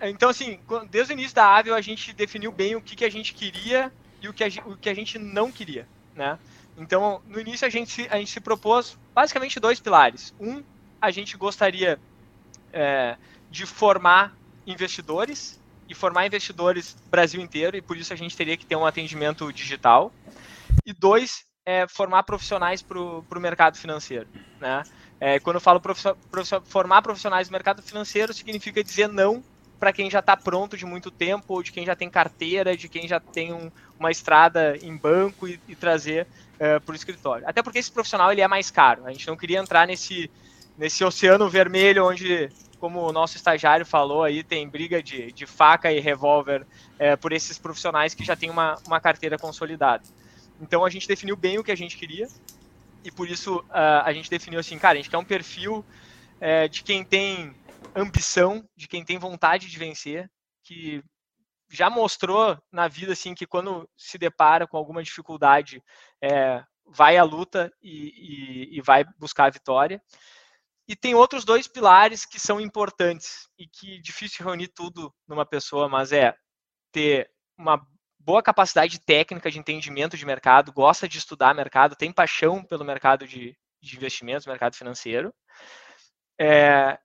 Então, assim, desde o início da Avel, a gente definiu bem o que, que a gente queria e o que a, o que a gente não queria, né? Então, no início, a gente, a gente se propôs basicamente dois pilares. Um, a gente gostaria é, de formar investidores e formar investidores Brasil inteiro, e por isso a gente teria que ter um atendimento digital. E dois, é, formar profissionais para o mercado financeiro. Né? É, quando eu falo formar profissionais do mercado financeiro, significa dizer não para quem já está pronto de muito tempo, ou de quem já tem carteira, de quem já tem um, uma estrada em banco e, e trazer é, para o escritório. Até porque esse profissional ele é mais caro. A gente não queria entrar nesse, nesse oceano vermelho onde, como o nosso estagiário falou aí, tem briga de, de faca e revólver é, por esses profissionais que já têm uma, uma carteira consolidada. Então a gente definiu bem o que a gente queria e por isso uh, a gente definiu assim, cara, a gente quer um perfil uh, de quem tem ambição, de quem tem vontade de vencer, que já mostrou na vida assim que quando se depara com alguma dificuldade é, vai à luta e, e, e vai buscar a vitória. E tem outros dois pilares que são importantes e que difícil reunir tudo numa pessoa, mas é ter uma boa capacidade técnica de entendimento de mercado, gosta de estudar mercado, tem paixão pelo mercado de, de investimentos, mercado financeiro. É,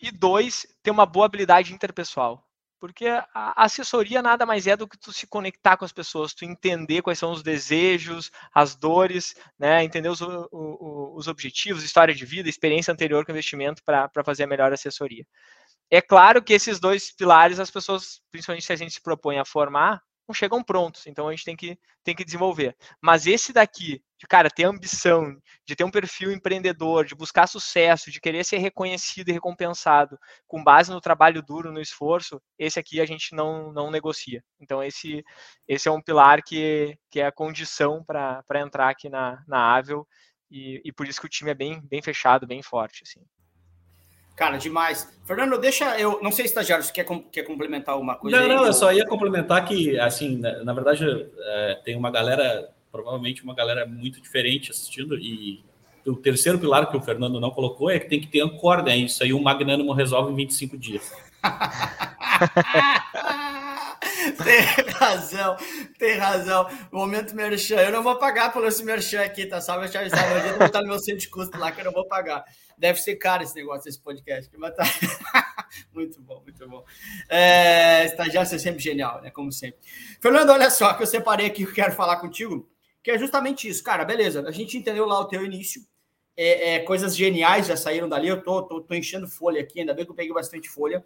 e dois, ter uma boa habilidade interpessoal. Porque a assessoria nada mais é do que tu se conectar com as pessoas, tu entender quais são os desejos, as dores, né, entender os, o, os objetivos, história de vida, experiência anterior com investimento para fazer a melhor assessoria. É claro que esses dois pilares as pessoas, principalmente se a gente se propõe a formar, não chegam prontos, então a gente tem que, tem que desenvolver. Mas esse daqui, de cara, ter ambição, de ter um perfil empreendedor, de buscar sucesso, de querer ser reconhecido e recompensado com base no trabalho duro, no esforço, esse aqui a gente não, não negocia. Então esse, esse é um pilar que, que é a condição para entrar aqui na, na Avel e, e por isso que o time é bem, bem fechado, bem forte. Assim. Cara, demais. Fernando, deixa eu. Não sei, estagiário, se quer, quer complementar alguma coisa? Não, aí? não, eu só ia complementar que, assim, na, na verdade, é, tem uma galera provavelmente uma galera muito diferente assistindo. E o terceiro pilar que o Fernando não colocou é que tem que ter ancor, né? Isso aí o magnânimo resolve em 25 dias. tem razão, tem razão. Momento merchan. Eu não vou pagar pelo esse merchan aqui, tá? Só me avisar. Eu vou botar no meu centro de custo lá que eu não vou pagar. Deve ser caro esse negócio, esse podcast. Mas tá... muito bom, muito bom. É, estagiário, você é sempre genial, né? Como sempre. Fernando, olha só, que eu separei aqui que eu quero falar contigo, que é justamente isso. Cara, beleza, a gente entendeu lá o teu início. É, é, coisas geniais já saíram dali. Eu tô, tô, tô, enchendo folha aqui, ainda bem que eu peguei bastante folha.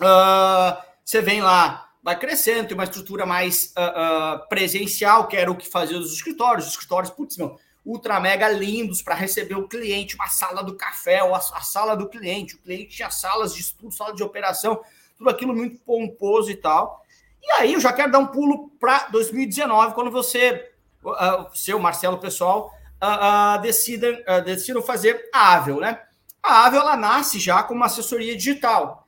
Uh, você vem lá, vai crescendo, tem uma estrutura mais uh, uh, presencial, que era o que fazia os escritórios. Os escritórios, putz, meu, ultra mega lindos para receber o cliente, uma sala do café, ou a, a, sala do cliente. O cliente tinha salas de estudo, sala de operação, tudo aquilo muito pomposo e tal. E aí eu já quero dar um pulo para 2019, quando você, uh, seu Marcelo pessoal, uh, uh, decidam, uh, decidam fazer a Avel, né? A Avel ela nasce já com uma assessoria digital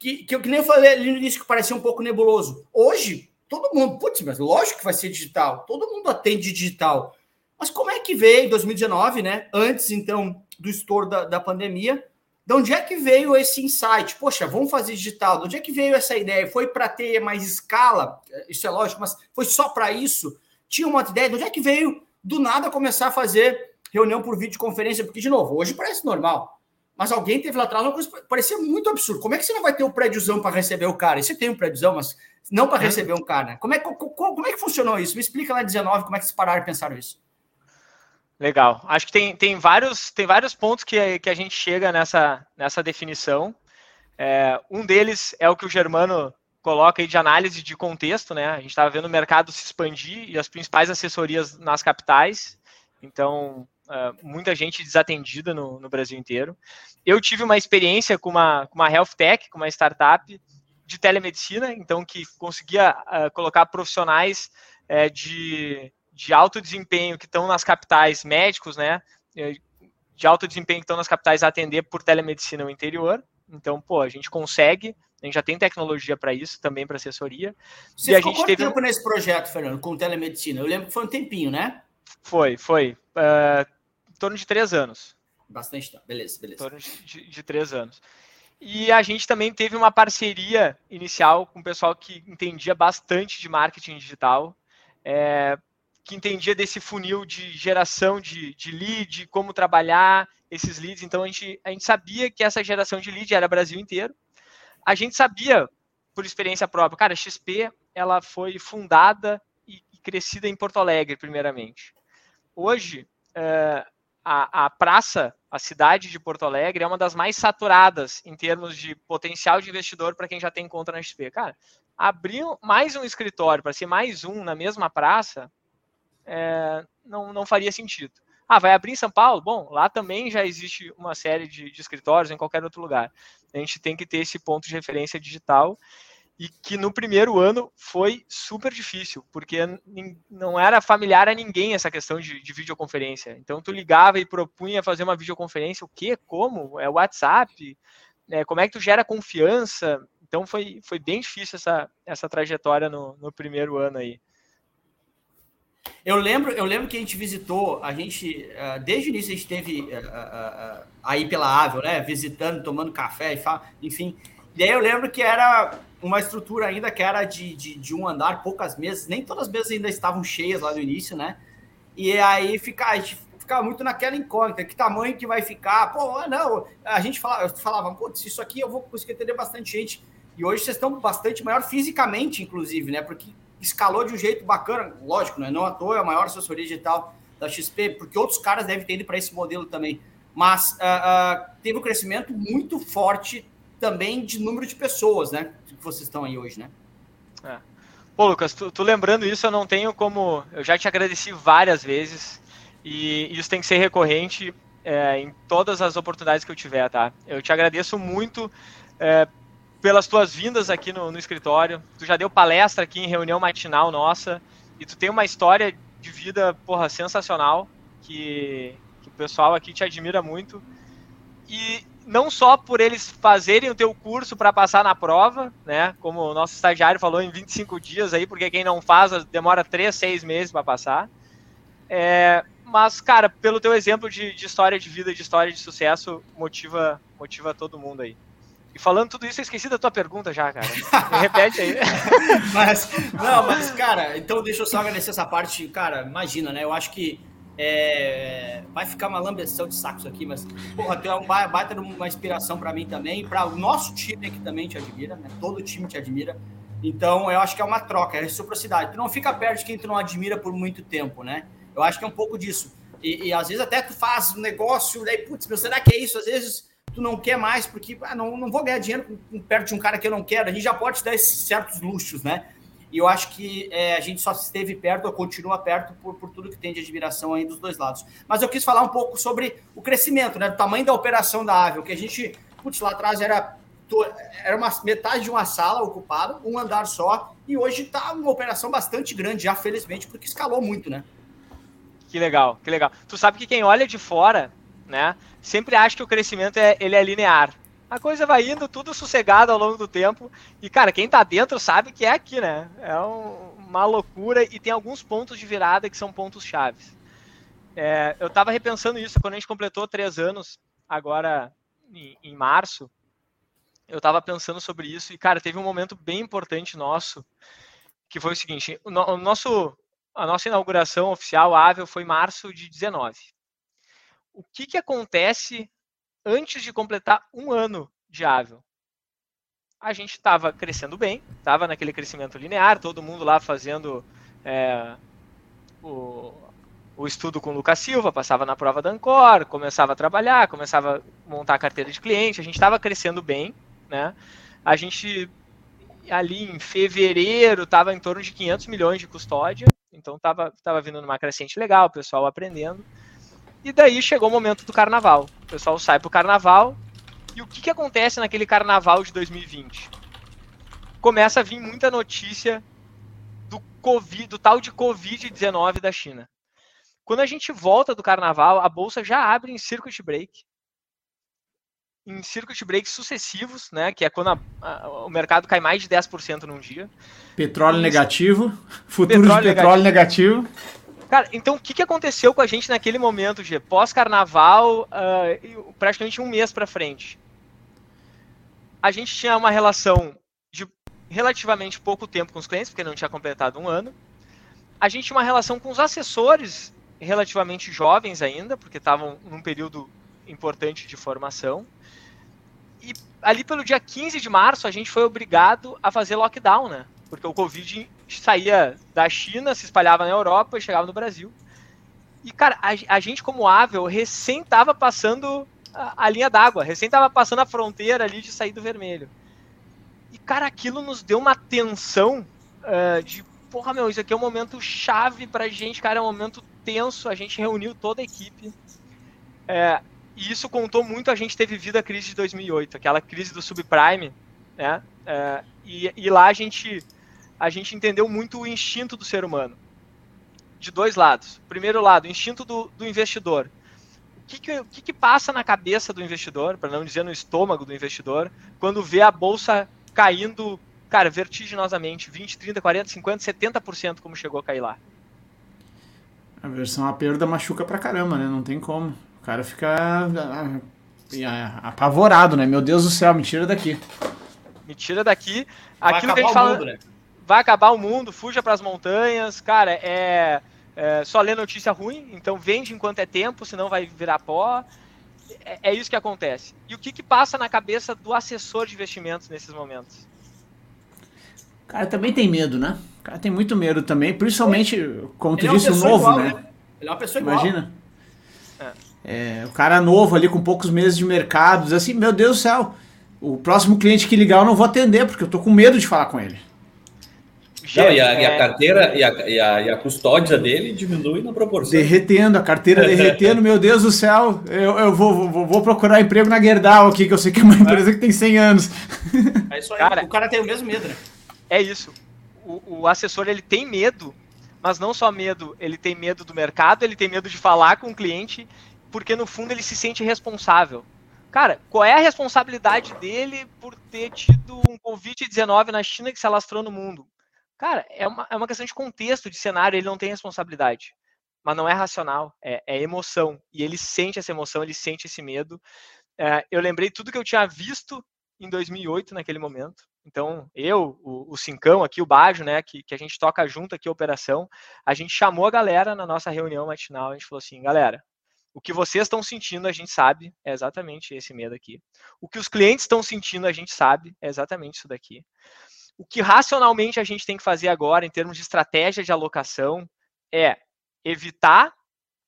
que, que, que nem eu falei ali no início, que parecia um pouco nebuloso. Hoje, todo mundo, putz, mas lógico que vai ser digital, todo mundo atende digital. Mas como é que veio em 2019, né? Antes, então, do estouro da, da pandemia, de onde é que veio esse insight? Poxa, vamos fazer digital. De onde é que veio essa ideia? Foi para ter mais escala? Isso é lógico, mas foi só para isso? Tinha uma ideia? De onde é que veio do nada começar a fazer reunião por videoconferência? Porque, de novo, hoje parece normal. Mas alguém teve lá atrás uma coisa que parecia muito absurdo. Como é que você não vai ter o prédiozão para receber o cara? E você tem um prédiozão, mas não para receber um cara. Né? Como é, como, como é que funcionou isso? Me explica lá em 19 como é que vocês pararam e pensaram isso. Legal. Acho que tem, tem, vários, tem vários pontos que, que a gente chega nessa, nessa definição. É, um deles é o que o Germano coloca aí de análise de contexto, né? A gente estava vendo o mercado se expandir e as principais assessorias nas capitais. Então, uh, muita gente desatendida no, no, Brasil inteiro. Eu tive uma experiência com uma, com uma health tech, com uma startup de telemedicina, então que conseguia uh, colocar profissionais uh, de, de alto desempenho que estão nas capitais médicos, né? Eh, de alto desempenho que estão nas capitais a atender por telemedicina no interior. Então, pô, a gente consegue, a gente já tem tecnologia para isso, também para assessoria. Você e a gente teve tempo nesse projeto, Fernando, com telemedicina? Eu lembro que foi um tempinho, né? Foi, foi. Uh, torno de três anos. Bastante tempo, beleza, beleza. Em torno de, de, três anos. E a gente também teve uma parceria inicial com o pessoal que entendia bastante de marketing digital, é, que entendia desse funil de geração de, de lead, como trabalhar esses leads. Então a gente, a gente sabia que essa geração de lead era Brasil inteiro. A gente sabia, por experiência própria, cara, a XP ela foi fundada e, e crescida em Porto Alegre, primeiramente. Hoje, é, a, a praça, a cidade de Porto Alegre, é uma das mais saturadas em termos de potencial de investidor para quem já tem conta na XP. Cara, abrir mais um escritório para ser mais um na mesma praça é, não, não faria sentido. Ah, vai abrir em São Paulo? Bom, lá também já existe uma série de, de escritórios em qualquer outro lugar. A gente tem que ter esse ponto de referência digital e que no primeiro ano foi super difícil, porque não era familiar a ninguém essa questão de, de, videoconferência. Então tu ligava e propunha fazer uma videoconferência, o quê? Como? É WhatsApp? É, como é que tu gera confiança? Então foi, foi bem difícil essa, essa trajetória no, no primeiro ano aí. Eu lembro, eu lembro que a gente visitou, a gente, eh, desde o início a gente teve eh, eh, aí pela Ável, né? Visitando, tomando café, enfim. E aí eu lembro que era uma estrutura ainda que era de, de, de, um andar, poucas mesas, nem todas as mesas ainda estavam cheias lá no início, né? E aí fica, a gente ficava muito naquela incógnita, que tamanho que vai ficar, pô, ah, não, a gente falava, falava, pô, isso aqui eu vou conseguir atender bastante gente. E hoje vocês estão bastante maior fisicamente, inclusive, né? Porque escalou de um jeito bacana, lógico, né? não à toa é a maior assessoria digital da XP, porque outros caras devem ter ido para esse modelo também. Mas uh, uh, teve um crescimento muito forte também de número de pessoas, né? Que vocês estão aí hoje, né? É. Pô, Lucas, tu, tu, lembrando isso, eu não tenho como. Eu já te agradeci várias vezes e isso tem que ser recorrente é, em todas as oportunidades que eu tiver, tá? Eu te agradeço muito é, pelas tuas vindas aqui no, no, escritório. Tu já deu palestra aqui em reunião matinal nossa e tu tem uma história de vida, porra, sensacional que, que o pessoal aqui te admira muito. E não só por eles fazerem o teu curso para passar na prova, né? Como o nosso estagiário falou, em 25 dias aí, porque quem não faz demora 3, 6 meses para passar. É, mas, cara, pelo teu exemplo de, de, história de vida, de história de sucesso, motiva, motiva todo mundo aí. E falando tudo isso, eu esqueci da tua pergunta já, cara. Me repete aí. mas, não, mas, cara, então deixa eu só agradecer essa parte. Cara, imagina, né? Eu acho que é, vai ficar uma lambeção de sacos aqui, mas, porra, tu é um baita uma inspiração para mim também, para o nosso time que também te admira, né? Todo time te admira. Então, eu acho que é uma troca, é reciprocidade. Tu não fica perto de quem tu não admira por muito tempo, né? Eu acho que é um pouco disso. E, e às vezes até tu faz um negócio, daí, putz, será que é isso? Às vezes tu não quer mais, porque ah, não, não vou ganhar dinheiro perto de um cara que eu não quero. A gente já pode dar esses certos luxos, né? E eu acho que é, a gente só esteve perto ou continua perto por, por tudo que tem de admiração aí dos dois lados. Mas eu quis falar um pouco sobre o crescimento, né? Do tamanho da operação da Avel, que a gente, putz, lá atrás era, era uma metade de uma sala ocupada, um andar só, e hoje está uma operação bastante grande já, felizmente, porque escalou muito, né? Que legal, que legal. Tu sabe que quem olha de fora, né, sempre acha que o crescimento é, ele é linear. A coisa vai indo tudo sossegado ao longo do tempo. E, cara, quem tá dentro sabe que é aqui, né? É um, uma loucura e tem alguns pontos de virada que são pontos chaves. É, eu tava repensando isso quando a gente completou três anos, agora em, em março. Eu tava pensando sobre isso e, cara, teve um momento bem importante nosso, que foi o seguinte: o, no, o nosso a nossa inauguração oficial, Ável, foi em março de 19. O que, que acontece antes de completar um ano de Ável? A gente estava crescendo bem, estava naquele crescimento linear, todo mundo lá fazendo é, o, o estudo com o Lucas Silva, passava na prova da Ancor, começava a trabalhar, começava a montar a carteira de cliente, a gente estava crescendo bem, né? A gente ali em fevereiro estava em torno de 500 milhões de custódia, então tava, tava vindo numa crescente legal, o pessoal aprendendo. E daí chegou o momento do carnaval. O pessoal sai pro carnaval. E o que, que acontece naquele carnaval de 2020? Começa a vir muita notícia do COVID, do tal de Covid-19 da China. Quando a gente volta do carnaval, a bolsa já abre em circuit break em circuit breaks sucessivos, né, que é quando a, a, o mercado cai mais de 10% num dia. Petróleo negativo, futuro petróleo de petróleo negativo. negativo. Cara, então o que, que aconteceu com a gente naquele momento, G? Pós-carnaval, uh, praticamente um mês para frente. A gente tinha uma relação de relativamente pouco tempo com os clientes, porque não tinha completado um ano. A gente tinha uma relação com os assessores relativamente jovens ainda, porque estavam num período importante de formação e ali pelo dia 15 de março a gente foi obrigado a fazer lockdown, né? Porque o Covid saía da China, se espalhava na Europa e chegava no Brasil. E, cara, a, a gente, como Avel, recém tava passando a, a linha d'água, recém tava passando a fronteira ali de sair do vermelho. E, cara, aquilo nos deu uma tensão uh, de, porra, meu, isso aqui é um momento chave pra gente, cara, é um momento tenso. A gente reuniu toda a equipe. É, e isso contou muito a gente ter vivido a crise de 2008, aquela crise do subprime, né? É, e, e, lá a gente, a gente entendeu muito o instinto do ser humano, de dois lados. Primeiro lado, o instinto do, do investidor. O que que, o que, que passa na cabeça do investidor, para não dizer no estômago do investidor, quando vê a bolsa caindo, cara, vertiginosamente, 20, 30, 40, 50, 70% como chegou a cair lá? A versão a perda machuca pra caramba, né? Não tem como. O cara fica ah, ah, apavorado, né? Meu Deus do céu, me tira daqui. Me tira daqui. Vai Aquilo que a gente fala. Mundo, né? Vai acabar o mundo, fuja para as montanhas. Cara, é, é, só ler notícia ruim, então vende enquanto é tempo, senão vai virar pó. É, é isso que acontece. E o que, que passa na cabeça do assessor de investimentos nesses momentos? O cara também tem medo, né? O cara tem muito medo também, principalmente, como tu Ele disse, é o novo, igual, né? né? Ele é uma pessoa igual. Imagina. É. É, o cara novo ali com poucos meses de mercado, diz assim, meu Deus do céu, o próximo cliente que ligar eu não vou atender, porque eu tô com medo de falar com ele. Não, e, a, e, a, é. carteira e a, e, a, e a custódia dele diminui na proporção. Derretendo, a carteira derretendo, meu Deus do céu, eu, eu vou, vou, vou, procurar emprego na Gerdau aqui, que eu sei que é uma empresa que tem 100 anos. É isso aí, cara, o cara tem o mesmo medo, né? É isso. O, o assessor, ele tem medo, mas não só medo, ele tem medo do mercado, ele tem medo de falar com o cliente porque no fundo ele se sente responsável. Cara, qual é a responsabilidade dele por ter tido um Covid-19 na China que se alastrou no mundo? Cara, é uma, é uma questão de contexto, de cenário, ele não tem responsabilidade. mas não é racional, é, é emoção. E ele sente essa emoção, ele sente esse medo. É, eu lembrei tudo que eu tinha visto em 2008, naquele momento. Então, eu, o, o Cincão aqui, o Bajo, né, que, que a gente toca junto aqui a operação, a gente chamou a galera na nossa reunião matinal, a gente falou assim, galera, o que vocês estão sentindo, a gente sabe, é exatamente esse medo aqui. O que os clientes estão sentindo, a gente sabe, é exatamente isso daqui. O que racionalmente a gente tem que fazer agora, em termos de estratégia de alocação, é evitar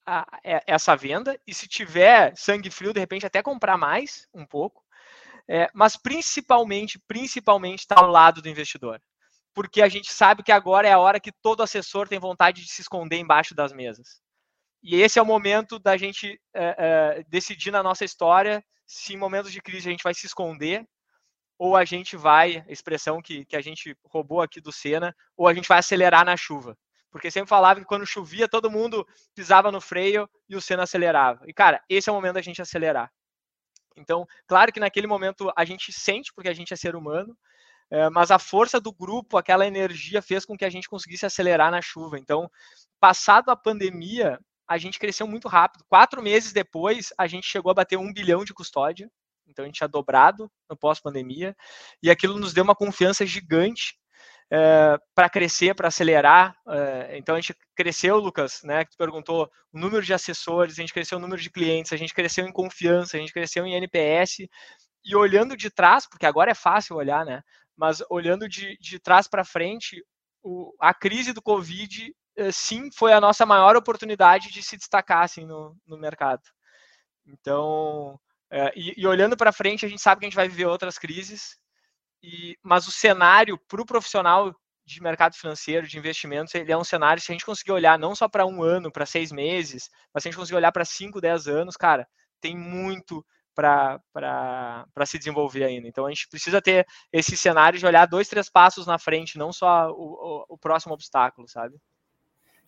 a, é, essa venda e, se tiver sangue frio, de repente até comprar mais um pouco, é, mas principalmente, principalmente está ao lado do investidor. Porque a gente sabe que agora é a hora que todo assessor tem vontade de se esconder embaixo das mesas. E esse é o momento da gente é, é, decidir na nossa história se em momentos de crise a gente vai se esconder ou a gente vai, expressão que, que a gente roubou aqui do Senna, ou a gente vai acelerar na chuva. Porque sempre falava que quando chovia, todo mundo pisava no freio e o Senna acelerava. E, cara, esse é o momento da gente acelerar. Então, claro que naquele momento a gente sente, porque a gente é ser humano, é, mas a força do grupo, aquela energia fez com que a gente conseguisse acelerar na chuva. Então, passado a pandemia, a gente cresceu muito rápido. Quatro meses depois, a gente chegou a bater um bilhão de custódia. Então, a gente tinha dobrado no pós-pandemia. E aquilo nos deu uma confiança gigante é, para crescer, para acelerar. É, então a gente cresceu, Lucas, né? Que tu perguntou o número de assessores, a gente cresceu o número de clientes, a gente cresceu em confiança, a gente cresceu em NPS. E olhando de trás, porque agora é fácil olhar, né? Mas olhando de, de trás para frente, o, a crise do Covid, é, sim, foi a nossa maior oportunidade de se destacar assim, no, no mercado. Então, é, e, e, olhando para frente, a gente sabe que a gente vai viver outras crises, e, mas o cenário para o profissional de mercado financeiro, de investimentos, ele é um cenário, se a gente conseguir olhar não só para um ano, para seis meses, mas se a gente conseguir olhar para cinco, dez anos, cara, tem muito para se desenvolver ainda. Então a gente precisa ter esse cenário de olhar dois, três passos na frente, não só o, o, o próximo obstáculo, sabe?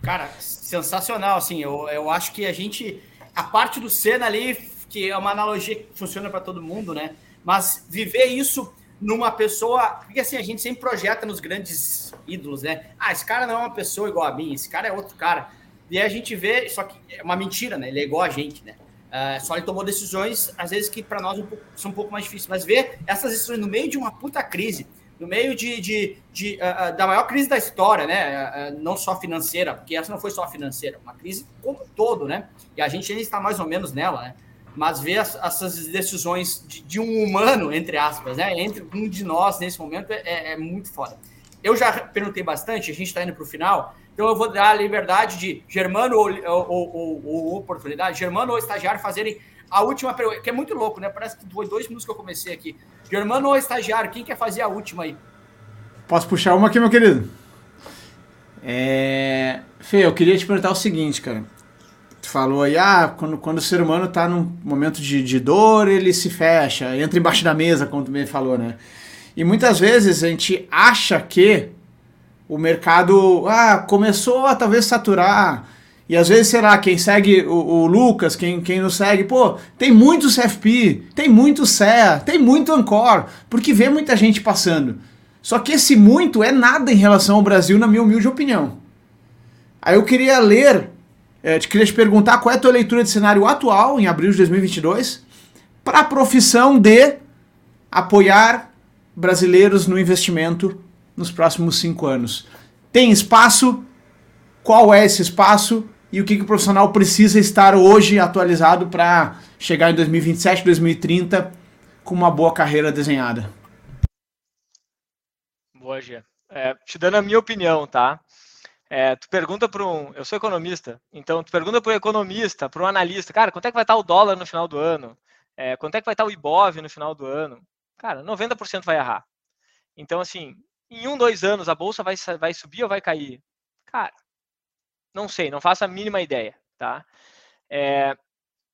Cara, sensacional, assim, eu, eu acho que a gente, a parte do Senna ali, que é uma analogia que funciona para todo mundo, né? Mas viver isso numa pessoa. Porque assim, a gente sempre projeta nos grandes ídolos, né? Ah, esse cara não é uma pessoa igual a mim, esse cara é outro cara. E aí a gente vê, só que é uma mentira, né? Ele é igual a gente, né? Uh, só ele tomou decisões, às vezes, que para nós um pouco, são um pouco mais difíceis. Mas ver essas decisões no meio de uma puta crise, no meio de, de, de uh, uh, da maior crise da história, né? não só financeira, porque essa não foi só financeira, uma crise como um todo, né? E a gente ainda está mais ou menos nela, né? Mas ver as, essas decisões de, de, um humano, entre aspas, né? Entre um de nós nesse momento é, é, é muito foda. Eu já perguntei bastante, a gente está indo para o final, então eu vou dar a liberdade de Germano ou, ou, ou, ou, oportunidade, Germano ou estagiário fazerem a última pergunta, que é muito louco, né? Parece que foi dois minutos que eu comecei aqui. Germano ou estagiário, quem quer fazer a última aí? Posso puxar uma aqui, meu querido? É... Fê, eu queria te perguntar o seguinte, cara tu falou aí, ah, quando, quando o ser humano está num momento de, de dor, ele se fecha, entra embaixo da mesa, como tu falou, né? E muitas vezes a gente acha que o mercado ah, começou a talvez saturar. E às vezes, sei lá, quem segue o, o Lucas, quem, quem nos segue, pô, tem muito CFP, tem muito CEA, tem muito Ancor, porque vê muita gente passando. Só que esse muito é nada em relação ao Brasil, na minha humilde opinião. Aí eu queria ler é, te queria te perguntar qual é a tua leitura de cenário atual, em abril de 2022, para a profissão de apoiar brasileiros no investimento nos próximos cinco anos. Tem espaço? Qual é esse espaço? E o que, que o profissional precisa estar hoje atualizado para chegar em 2027, 2030 com uma boa carreira desenhada? Boa, Gia. É, te dando a minha opinião, tá? É, tu pergunta para um. Eu sou economista, então tu pergunta para um economista, para um analista, cara, quanto é que vai estar o dólar no final do ano? É, quanto é que vai estar o IBOV no final do ano? Cara, 90% vai errar. Então, assim, em um, dois anos a bolsa vai, vai subir ou vai cair? Cara, não sei, não faço a mínima ideia, tá? É,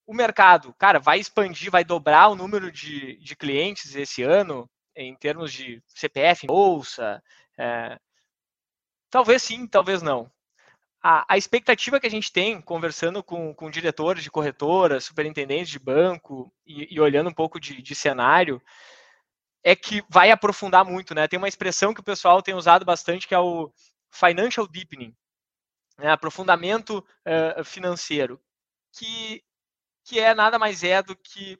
o mercado, cara, vai expandir, vai dobrar o número de, de clientes esse ano em termos de CPF, bolsa, é, Talvez sim, talvez não. A, a, expectativa que a gente tem, conversando com, com diretores de corretoras, superintendentes de banco e, e olhando um pouco de, de, cenário, é que vai aprofundar muito, né? Tem uma expressão que o pessoal tem usado bastante que é o financial deepening. né, aprofundamento uh, financeiro, que, que é nada mais é do que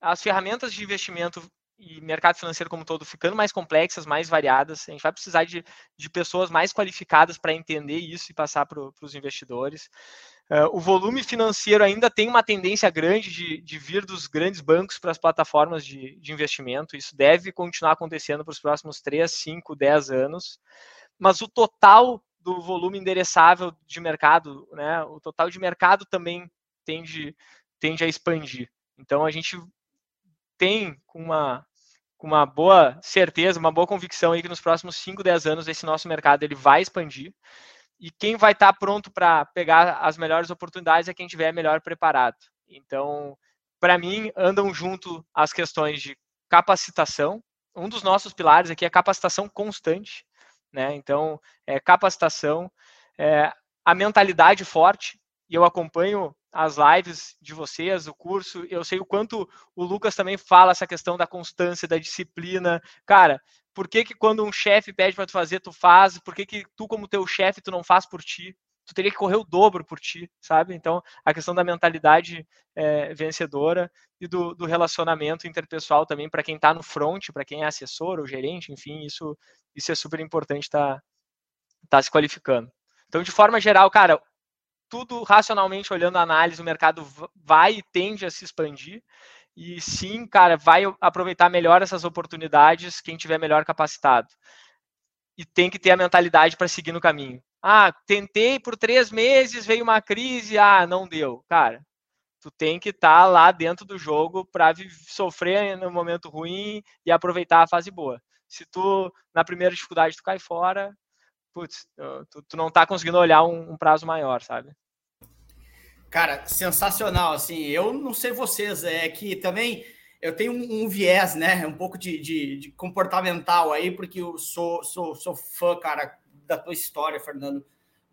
as ferramentas de investimento e mercado financeiro como todo ficando mais complexas, mais variadas. A gente vai precisar de, de pessoas mais qualificadas para entender isso e passar para os investidores. Uh, o volume financeiro ainda tem uma tendência grande de, de vir dos grandes bancos para as plataformas de, de, investimento. Isso deve continuar acontecendo para os próximos 3, 5, 10 anos. Mas o total do volume endereçável de mercado, né, o total de mercado também tende, tende a expandir. Então a gente tem uma, com uma boa certeza, uma boa convicção aí que nos próximos 5, 10 anos esse nosso mercado ele vai expandir e quem vai estar tá pronto para pegar as melhores oportunidades é quem estiver melhor preparado. Então, para mim, andam junto as questões de capacitação. Um dos nossos pilares aqui é capacitação constante, né? Então, é capacitação, é, a mentalidade forte, e eu acompanho as lives de vocês, o curso, eu sei o quanto o Lucas também fala essa questão da constância, da disciplina. Cara, por que, que quando um chefe pede para tu fazer, tu faz? Por que, que tu, como teu chefe, tu não faz por ti? Tu teria que correr o dobro por ti, sabe? Então, a questão da mentalidade é, vencedora e do, do, relacionamento interpessoal também para quem está no front, para quem é assessor ou gerente, enfim, isso, isso é super importante tá, tá se qualificando. Então, de forma geral, cara, tudo racionalmente olhando a análise, o mercado vai e tende a se expandir. E sim, cara, vai aproveitar melhor essas oportunidades quem tiver melhor capacitado. E tem que ter a mentalidade para seguir no caminho. Ah, tentei por três meses, veio uma crise, ah, não deu. Cara, tu tem que estar tá lá dentro do jogo para sofrer no momento ruim e aproveitar a fase boa. Se tu, na primeira dificuldade, tu cai fora, putz, tu, tu não tá conseguindo olhar um, um, prazo maior, sabe? Cara, sensacional, assim, eu não sei vocês, é que também eu tenho um, um viés, né, um pouco de, de, de, comportamental aí, porque eu sou, sou, sou fã, cara, da tua história, Fernando,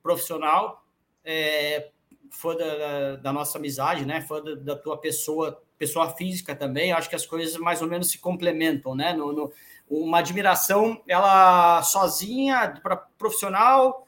profissional, é, fã da, da, nossa amizade, né, fã da, da, tua pessoa, pessoa física também, acho que as coisas mais ou menos se complementam, né, no, no uma admiração, ela sozinha, para profissional,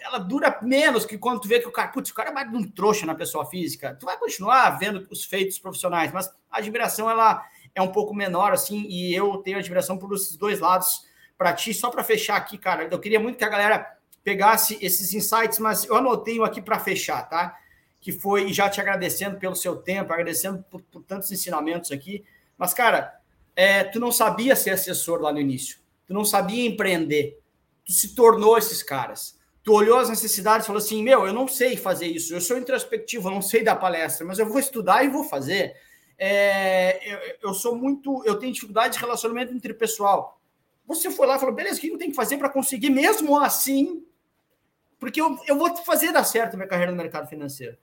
ela dura menos que quando tu vê que o cara, putz, o cara é mais um trouxa na pessoa física. Tu vai continuar vendo os feitos profissionais, mas a admiração ela é um pouco menor, assim, e eu tenho admiração por esses dois lados para ti. Só para fechar aqui, cara, eu queria muito que a galera pegasse esses insights, mas eu anotei um aqui para fechar, tá? Que foi, já te agradecendo pelo seu tempo, agradecendo por, por tantos ensinamentos aqui. Mas, cara, é, tu não sabia ser assessor lá no início, tu não sabia empreender, tu se tornou esses caras. Tu olhou as necessidades e falou assim: Meu, eu não sei fazer isso, eu sou introspectivo, eu não sei dar palestra, mas eu vou estudar e vou fazer. É, eu, eu, sou muito. Eu tenho dificuldade de relacionamento interpessoal. Você foi lá e falou: Beleza, o que eu tenho que fazer para conseguir, mesmo assim? Porque eu, eu vou fazer dar certo minha carreira no mercado financeiro.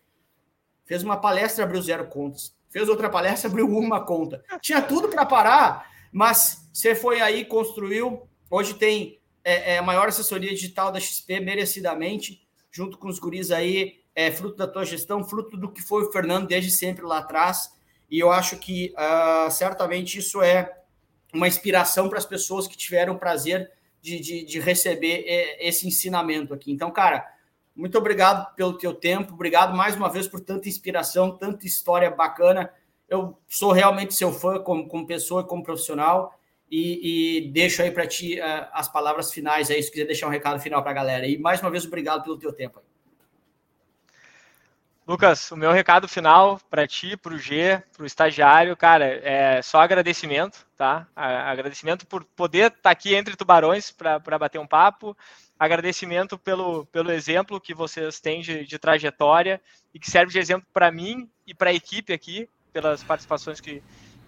Fez uma palestra, abriu zero contas fez outra palestra, abriu uma conta. Tinha tudo para parar, mas você foi aí, construiu. Hoje tem é, é, a maior assessoria digital da XP, merecidamente, junto com os guris aí, é fruto da tua gestão, fruto do que foi o Fernando desde sempre lá atrás. E eu acho que uh, certamente isso é uma inspiração para as pessoas que tiveram o prazer de, de, de receber é, esse ensinamento aqui. Então, cara, muito obrigado pelo teu tempo, obrigado mais uma vez por tanta inspiração, tanta história bacana. Eu sou realmente seu fã como, como pessoa e como profissional e, e deixo aí para ti uh, as palavras finais aí, se quiser deixar um recado final para a galera. E mais uma vez, obrigado pelo teu tempo aí. Lucas, o meu recado final para ti, para o G, para o estagiário, cara, é só agradecimento, tá? Agradecimento por poder estar tá aqui entre tubarões para bater um papo, agradecimento pelo, pelo exemplo que vocês têm de, de trajetória e que serve de exemplo para mim e para a equipe aqui, pelas participações que,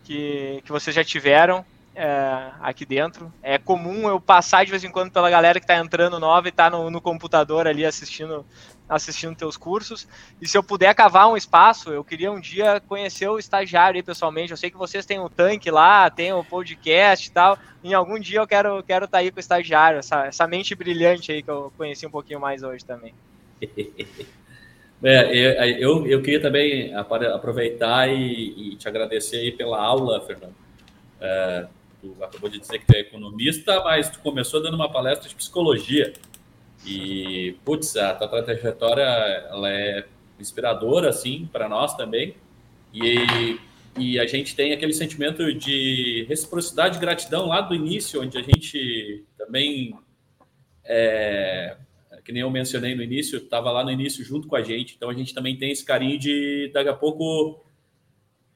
que, que vocês já tiveram é, aqui dentro. É comum eu passar de vez em quando pela galera que está entrando nova e está no, no, computador ali assistindo assistindo teus cursos. E se eu puder cavar um espaço, eu queria um dia conhecer o estagiário aí pessoalmente. Eu sei que vocês têm o tanque lá, tem o podcast e tal. Em algum dia eu quero quero estar tá aí com o estagiário, essa, essa mente brilhante aí que eu conheci um pouquinho mais hoje também. É, eu, eu queria também aproveitar e, e te agradecer aí pela aula, Fernando. É, tu acabou de dizer que tu é economista, mas tu começou dando uma palestra de psicologia. E, putz, a tua trajetória ela é inspiradora, assim, para nós também. E, e a gente tem aquele sentimento de reciprocidade e gratidão lá do início, onde a gente também, é, que nem eu mencionei no início, estava lá no início junto com a gente. Então a gente também tem esse carinho de, daqui a pouco,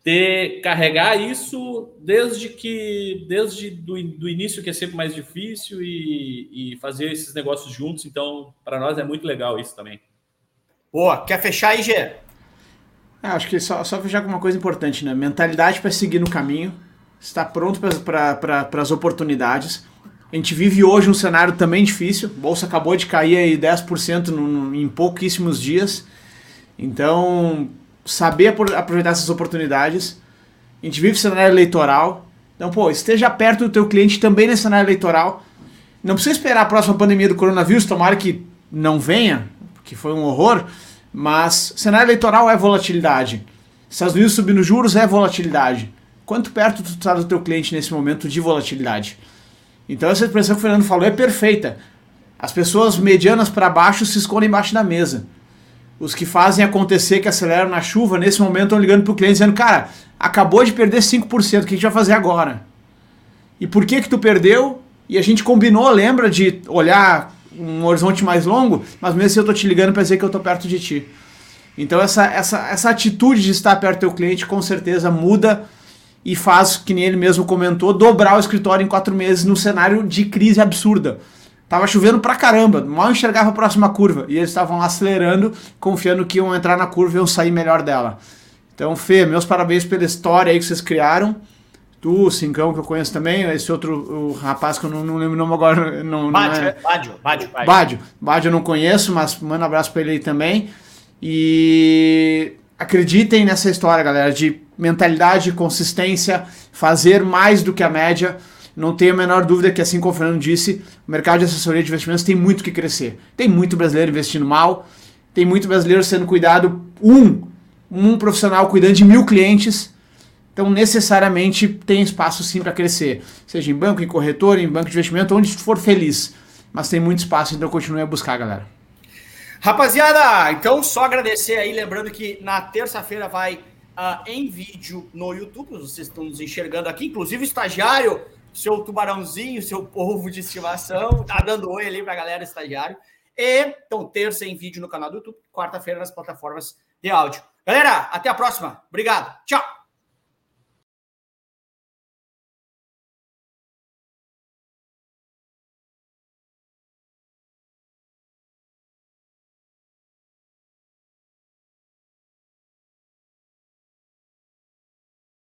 ter carregar isso desde que desde do, do início que é sempre mais difícil e, e fazer esses negócios juntos. Então para nós é muito legal isso também. Boa quer fechar aí Gê? É, acho que só, só fechar com uma coisa importante né? Mentalidade para seguir no caminho estar pronto para pra, as oportunidades. A gente vive hoje um cenário também difícil. Bolsa acabou de cair aí 10% no, no, em pouquíssimos dias. Então saber aproveitar essas oportunidades. A gente vive cenário eleitoral. Então, pô, esteja perto do teu cliente também nesse cenário eleitoral. Não precisa esperar a próxima pandemia do coronavírus, tomara que não venha, porque foi um horror, mas cenário eleitoral é volatilidade. Estados Unidos subindo juros é volatilidade. Quanto perto tu está do teu cliente nesse momento de volatilidade? Então essa expressão que o Fernando falou é perfeita. As pessoas medianas para baixo se escondem embaixo da mesa os que fazem acontecer, que aceleram na chuva, nesse momento estão ligando para o cliente dizendo, cara, acabou de perder 5%, o que a gente vai fazer agora? E por que que tu perdeu? E a gente combinou, lembra, de olhar um horizonte mais longo, mas mesmo assim eu tô te ligando para dizer que eu tô perto de ti. Então essa, essa, essa atitude de estar perto do teu cliente com certeza muda e faz, que nem ele mesmo comentou, dobrar o escritório em quatro meses no cenário de crise absurda. Tava chovendo pra caramba, mal enxergava a próxima curva. E eles estavam acelerando, confiando que iam entrar na curva e iam sair melhor dela. Então, Fê, meus parabéns pela história aí que vocês criaram. Tu, o Cincão, que eu conheço também, esse outro rapaz que eu não, não lembro o nome agora. Não, Bádio, não é... Bádio, Bádio, Bádio. Bádio eu não conheço, mas manda um abraço pra ele aí também. E acreditem nessa história, galera, de mentalidade, consistência, fazer mais do que a média não tenho a menor dúvida que, assim como o Fernando disse, o mercado de assessoria de investimentos tem muito que crescer. Tem muito brasileiro investindo mal, tem muito brasileiro sendo cuidado, um, um profissional cuidando de mil clientes. Então, necessariamente, tem espaço sim para crescer. Seja em banco, em corretor, em banco de investimento, onde for feliz. Mas tem muito espaço, então continue a buscar, galera. Rapaziada, então só agradecer aí, lembrando que na terça-feira vai uh, em vídeo no YouTube, vocês estão nos enxergando aqui, inclusive o estagiário seu tubarãozinho, seu povo de estimação. Tá dando oi ali pra galera estagiário. E então, terça em vídeo no canal do YouTube, quarta-feira nas plataformas de áudio. Galera, até a próxima. Obrigado. Tchau.